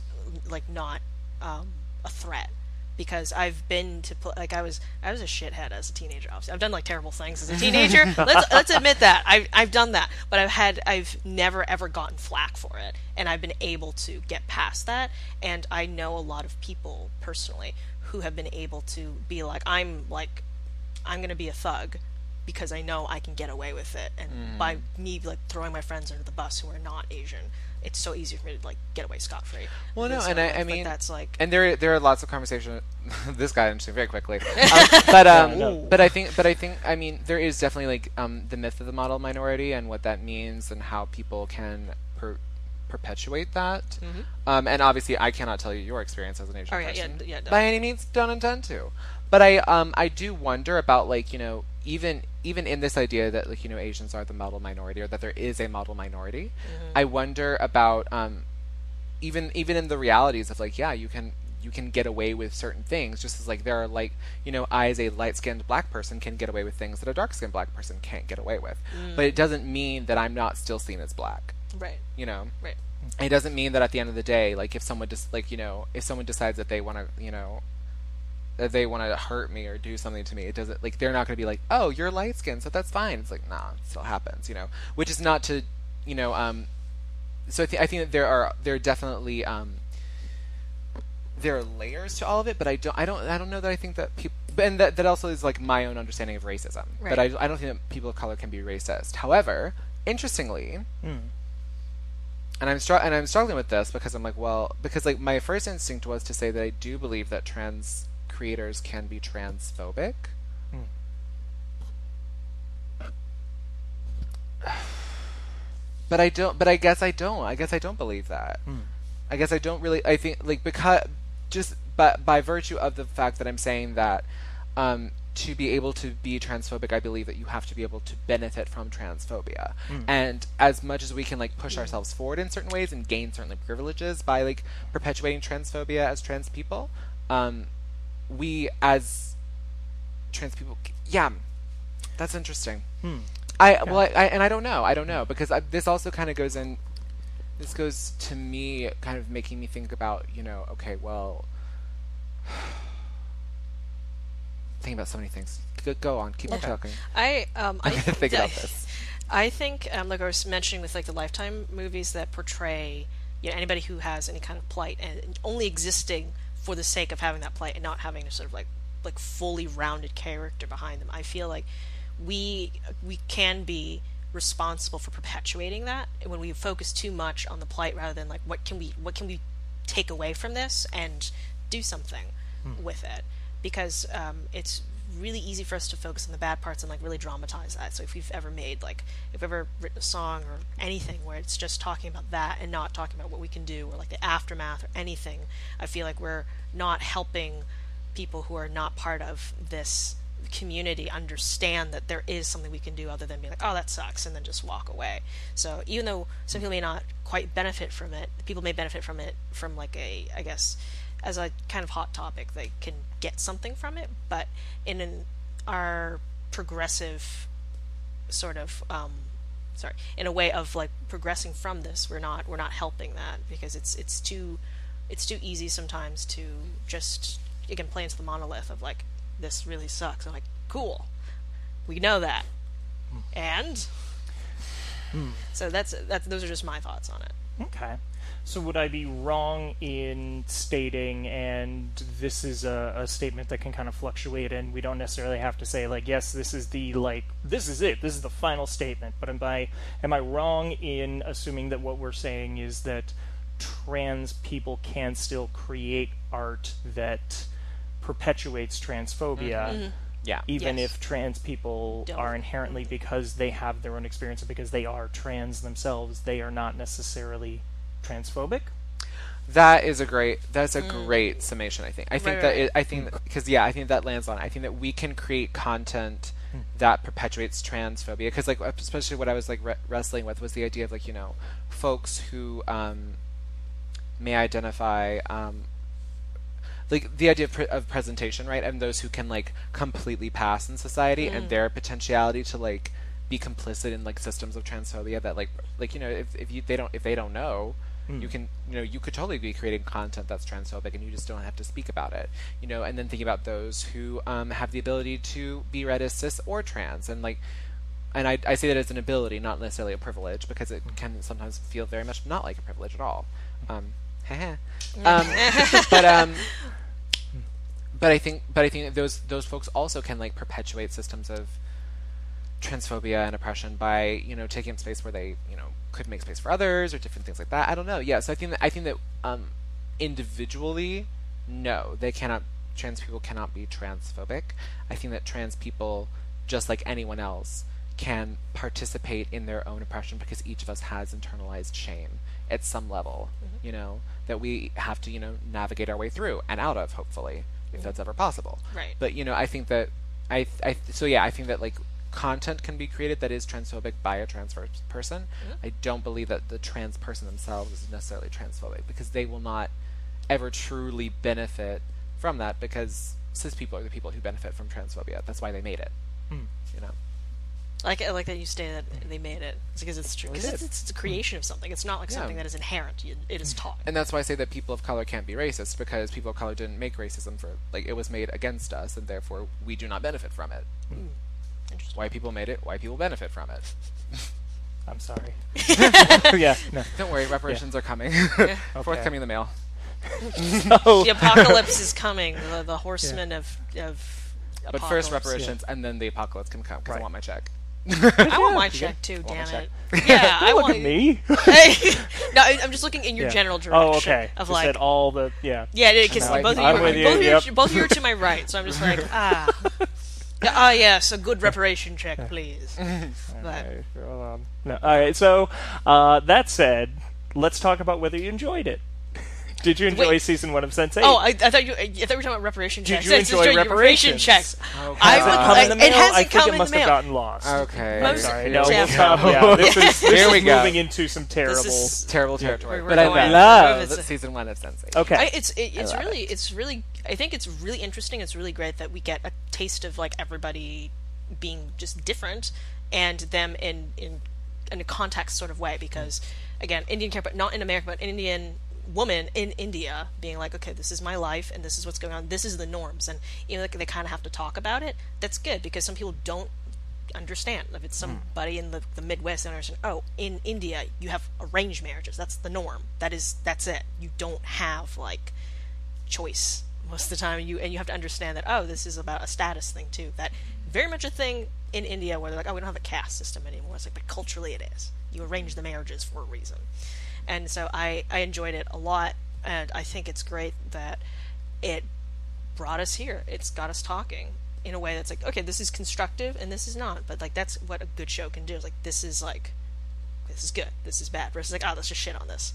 like not um, a threat. Because I've been to pl- like I was I was a shithead as a teenager. Obviously, I've done like terrible things as a teenager. (laughs) let's let's admit that I've I've done that, but I've had I've never ever gotten flack for it, and I've been able to get past that. And I know a lot of people personally who have been able to be like I'm like I'm gonna be a thug because I know I can get away with it, and Mm. by me like throwing my friends under the bus who are not Asian, it's so easy for me to like get away scot free. Well, no, and I, I mean, that's like and there there are lots of conversation. (laughs) this got into very quickly, (laughs) um, but um, no. but I think, but I think, I mean, there is definitely like um, the myth of the model minority and what that means and how people can per- perpetuate that. Um, and obviously, I cannot tell you your experience as an Asian Oh, yeah, yeah, person yeah, no. by any means. Don't intend to, but I um I do wonder about like you know even even in this idea that like you know Asians are the model minority or that there is a model minority, I wonder about um even even in the realities of like yeah you can you can get away with certain things just as like there are like you know I as a light skinned black person can get away with things that a dark skinned black person can't get away with. But it doesn't mean that I'm not still seen as black right, you know? Right. it doesn't mean that at the end of the day like if someone just like you know if someone decides that they want to you know they want to hurt me or do something to me it doesn't like they're not going to be like oh you're light skinned so that's fine. It's like nah it still happens you know? Which is not to you know um so I, th- I think that there are there are definitely um there are layers to all of it but I don't I don't I don't know that I think that people and that, that also is like my own understanding of racism. But I, I don't think that people of color can be racist. However interestingly and I'm str- and I'm struggling with this because I'm like, well, because like my first instinct was to say that I do believe that trans creators can be transphobic. (sighs) But I don't. But I guess I don't. I guess I don't believe that. I guess I don't really. I think like because just but by virtue of the fact that I'm saying that um, to be able to be transphobic, I believe that you have to be able to benefit from transphobia. And as much as we can like push ourselves forward in certain ways and gain certain privileges by like perpetuating transphobia as trans people, um, we as trans people, yeah, that's interesting. I well, I, I, and I don't know. I don't know because I, this also kind of goes in. This goes to me, kind of making me think about you know, okay, well, (sighs) thinking about so many things. Go, go on, keep on talking. I um I I'm gonna think about (laughs) this. I think um, like I was mentioning with like the Lifetime movies that portray you know anybody who has any kind of plight and only existing for the sake of having that plight and not having a sort of like like fully rounded character behind them. I feel like we we can be responsible for perpetuating that when we focus too much on the plight rather than like what can we what can we take away from this and do something with it because um, it's really easy for us to focus on the bad parts and like really dramatize that so if we've ever made like if we've ever written a song or anything where it's just talking about that and not talking about what we can do or like the aftermath or anything i feel like we're not helping people who are not part of this community understand that there is something we can do other than be like, oh, that sucks, and then just walk away. So even though some people may not quite benefit from it, people may benefit from it from like a, I guess, as a kind of hot topic, they can get something from it. But in an, our progressive sort of um, sorry in a way of like progressing from this we're not we're not helping that because it's it's too it's too easy sometimes to just again play into the monolith of like this really sucks. I'm like cool. We know that. And so that's that's those are just my thoughts on it. Okay. So would I be wrong in stating, and this is a, a statement that can kind of fluctuate, and we don't necessarily have to say like, yes, this is the like, this is it, this is the final statement. But am I am I wrong in assuming that what we're saying is that trans people can still create art that perpetuates transphobia? Mm-hmm. Mm-hmm. Yeah. even Yes. if trans people Don't. are inherently because they have their own experience and because they are trans themselves, they are not necessarily transphobic. That is a great. That's a great summation. I think. I think Right, that. right. It, I think because yeah, I think that lands on. I think that we can create content that perpetuates transphobia. Because like especially what I was like re- wrestling with was the idea of like you know folks who um, may identify um, like the idea of, pre- of presentation, right? And those who can like completely pass in society and their potentiality to like be complicit in like systems of transphobia that like like you know if, if you they don't if they don't know you can you know you could totally be creating content that's transphobic and you just don't have to speak about it you know and then thinking about those who um, have the ability to be read as cis or trans. And like and I, I say that as an ability not necessarily a privilege because it can sometimes feel very much not like a privilege at all. Um, (laughs) um, (laughs) but um, but I think but I think that those those folks also can like perpetuate systems of transphobia and oppression by you know taking up space where they you know could make space for others or different things like that. I don't know. Yeah, so I think that I think that um, individually, no, they cannot. Trans people cannot be transphobic. I think that trans people, just like anyone else, can participate in their own oppression because each of us has internalized shame at some level. You know that we have to you know navigate our way through and out of. Hopefully, if that's ever possible. Right. But you know, I think that I, I so yeah, I think that like content can be created that is transphobic by a trans per- person. Mm-hmm. I don't believe that the trans person themselves is necessarily transphobic because they will not ever truly benefit from that because cis people are the people who benefit from transphobia. That's why they made it. Hmm. You know. I like I like that you stated that they made it it's because it's true because they it's, it's, a hmm. creation of something it's not like Yeah. something that is inherent it is hmm. taught And that's why I say that people of color can't be racist because people of color didn't make racism for like it was made against us and therefore we do not benefit from it. Interesting. White people made it, white people benefit from it. (laughs) I'm sorry. (laughs) yeah. No. Don't worry, reparations are coming. (laughs) Forthcoming in the mail. Oh, the apocalypse is coming the, the horsemen of of But first apocalypse. reparations and then the apocalypse can come because I want my check. I want my check too want my damn check? it yeah I look want at me. no I- I'm just looking in your Yeah. general direction Oh, okay. of Just like at all the yeah. Yeah, because No, both, of you, I'm are- with you, both, of you, yep. both of you are to my right, so I'm just like, ah. Ah, yes, a good reparation check, (laughs) please. (laughs) But, Okay, hold on. No, all right. So uh, that said, let's talk about whether you enjoyed it. Did you enjoy Wait. season one of Sense Eight? oh, I, I thought you, I thought we were talking about reparation Did checks. you Yes, enjoy your reparation reparations? checks? Okay. I Has would it come in the it mail? hasn't I think come it in must the have mail. gotten lost. Okay. Most- Sorry, Here no, we we'll Yeah. stop. (laughs) Yeah, this is, this Here is we go. moving into some terrible. This is Terrible territory. we're But I going- love it's- season one of Sense8. Okay. I, it's it, it's love really it's really I think it's really interesting. It's really great that we get a taste of like everybody being just different and them in in in a context sort of way because again Indian character, but not in America, but Indian woman in India being like, okay, this is my life and this is what's going on. This is the norms, and you know like, they kind of have to talk about it. That's good because some people don't understand. If it's somebody in the, the Midwest, they understand. Oh, in India, you have arranged marriages. That's the norm. That is that's it. You don't have like choice most of the time. You and you have to understand that. Oh, this is about a status thing too. That very much a thing in India where they're like, oh, we don't have a caste system anymore. It's like, but culturally it is. You arrange the marriages for a reason. And so I I enjoyed it a lot, and I think it's great that it brought us here. It's got us talking in a way that's like, okay, this is constructive and this is not. But like that's what a good show can do. Like this is like this is good, this is bad. Versus like, oh, let's just shit on this.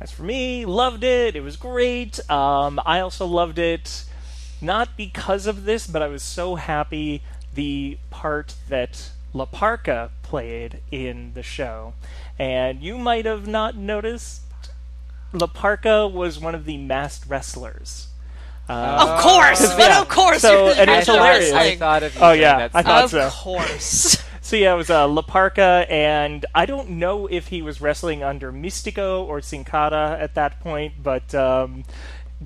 As for me, loved it. It was great. Um, I also loved it. not because of this, but I was so happy the part that La Parka played in the show. And you might have not noticed, La Parka was one of the masked wrestlers. of course, but (laughs) yeah. of course, So- you're and I it's thought, hilarious. I thought of you Oh, doing yeah, that I thought stuff. of so. course. (laughs) So yeah, it was uh, La Parka, and I don't know if he was wrestling under Místico or Sin Cara at that point, but um,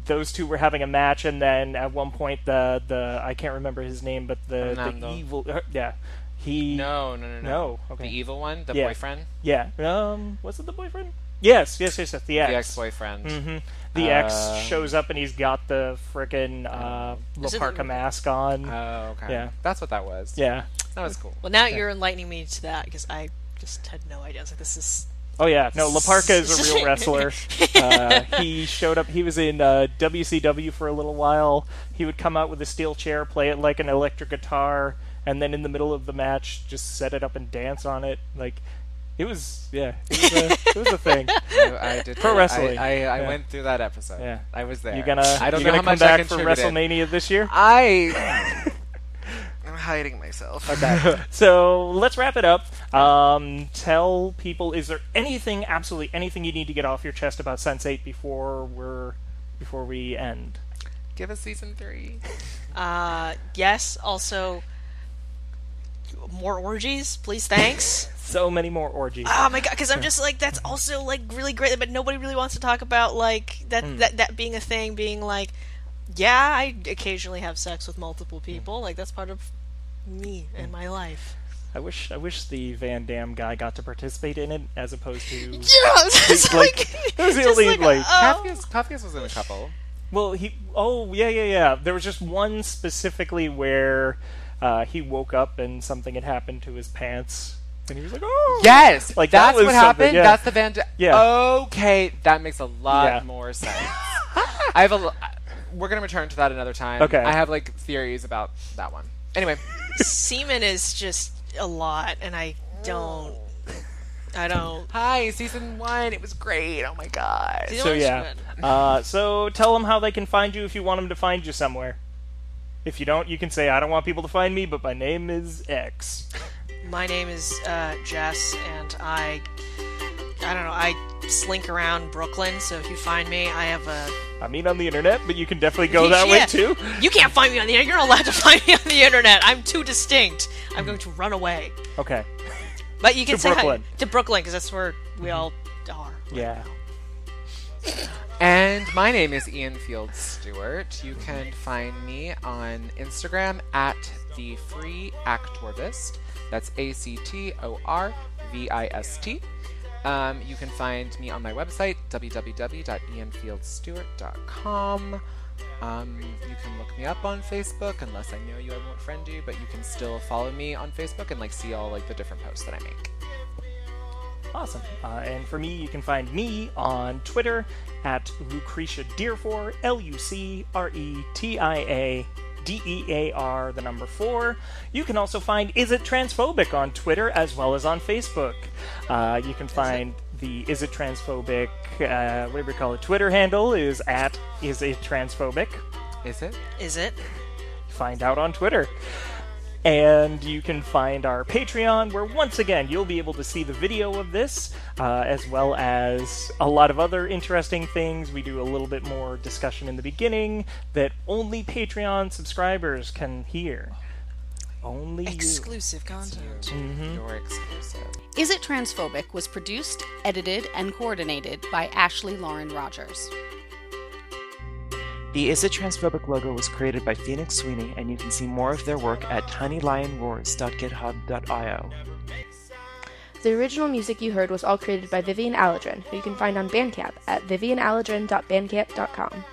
those two were having a match, and then at one point the the I can't remember his name, but the, the evil uh, yeah he No, no, no, no. No, okay. The evil one, the Yeah. boyfriend, yeah um was it the boyfriend? Yes, yes, yes, yes the ex. the ex-boyfriend. hmm The ex Uh, shows up and he's got the frickin' uh, La Parka it- mask on. Oh, okay. Yeah. That's what that was. yeah. That was cool. Well, now you're enlightening me to that because I just had no idea. I was like, this is Oh yeah, no, La Parka is a (laughs) real wrestler. (laughs) Uh, he showed up. He was in uh, WCW for a little while. He would come out with a steel chair, play it like an electric guitar, and then in the middle of the match, just set it up and dance on it. Like it was, yeah, it was a, it was a thing. I, (laughs) I did Pro wrestling. I, I, Yeah. went through that episode. Yeah. I was there. You gonna, I don't you know gonna how come much I back for. WrestleMania this year? I. (laughs) I'm hiding myself. Okay. so let's wrap it up. Um, tell people: Is there anything, absolutely anything, you need to get off your chest about Sense Eight before we're before we end? Give us season three. uh, yes. Also, more orgies, please. Thanks. (laughs) So many more orgies. oh my god, because I'm just like that's also like really great, but nobody really wants to talk about like that Hmm. that that being a thing, being like, yeah, I occasionally have sex with multiple people. Like that's part of me Hmm. and my life. I wish I wish the Van Damme guy got to participate in it as opposed to (laughs) Yeah, (laughs) it's like, like, that was the just only like, like oh. Capheus, Capheus was in a couple. well he oh yeah yeah yeah there was just one specifically where uh, he woke up and something had happened to his pants and he was like oh Yes, Like, that that's was what happened. yeah. That's the Van. Da- Yeah. Okay, that makes a lot Yeah. more (laughs) sense. I have a. l- We're gonna return to that another time. Okay. I have like theories about that one. Anyway, (laughs) semen is just a lot, and I don't. I don't. hi, season one. It was great. Oh my god. So yeah uh, so tell them how they can find you if you want them to find you somewhere if you don't you can say I don't want people to find me but my name is X My name is uh, Jess, and I. I don't know. I slink around Brooklyn, so if you find me, I have a. I mean on the internet but you can definitely go that way too (laughs) You can't find me on the internet. You're not allowed to find me on the internet. I'm too distinct. I'm going to run away. okay But you can To say hi- to Brooklyn because that's where we all are. yeah And my name is Ian Field Stewart. You can find me on Instagram at the Free Actorvist. That's A C T O R V I S T. Um, you can find me on my website www.ianfieldstewart.com. Um, you can look me up on Facebook, unless I know you, I won't friend you. But you can still follow me on Facebook and like see all like the different posts that I make. Awesome. Uh, and for me, you can find me on Twitter at Lucretia Dearfor, L U C R E T I A D E A R, the number four. You can also find Is It Transphobic on Twitter as well as on Facebook. Uh, you can find the Is It Transphobic, uh, whatever you call it, Twitter handle is at Is It Transphobic. Is it? Is it? Find out on Twitter. And you can find our Patreon, where once again you'll be able to see the video of this, uh, as well as a lot of other interesting things. We do a little bit more discussion in the beginning that only Patreon subscribers can hear. Only you. Exclusive content. Mm-hmm. You're exclusive. Is It Transphobic was produced, edited, and coordinated by Ashley Lauren Rogers. The Is It Transphobic logo was created by Phoenix Sweeney, and you can see more of their work at tinylionroars.github.io. The original music you heard was all created by Vivian Aladrin, who you can find on Bandcamp at vivianaladrin.bandcamp.com.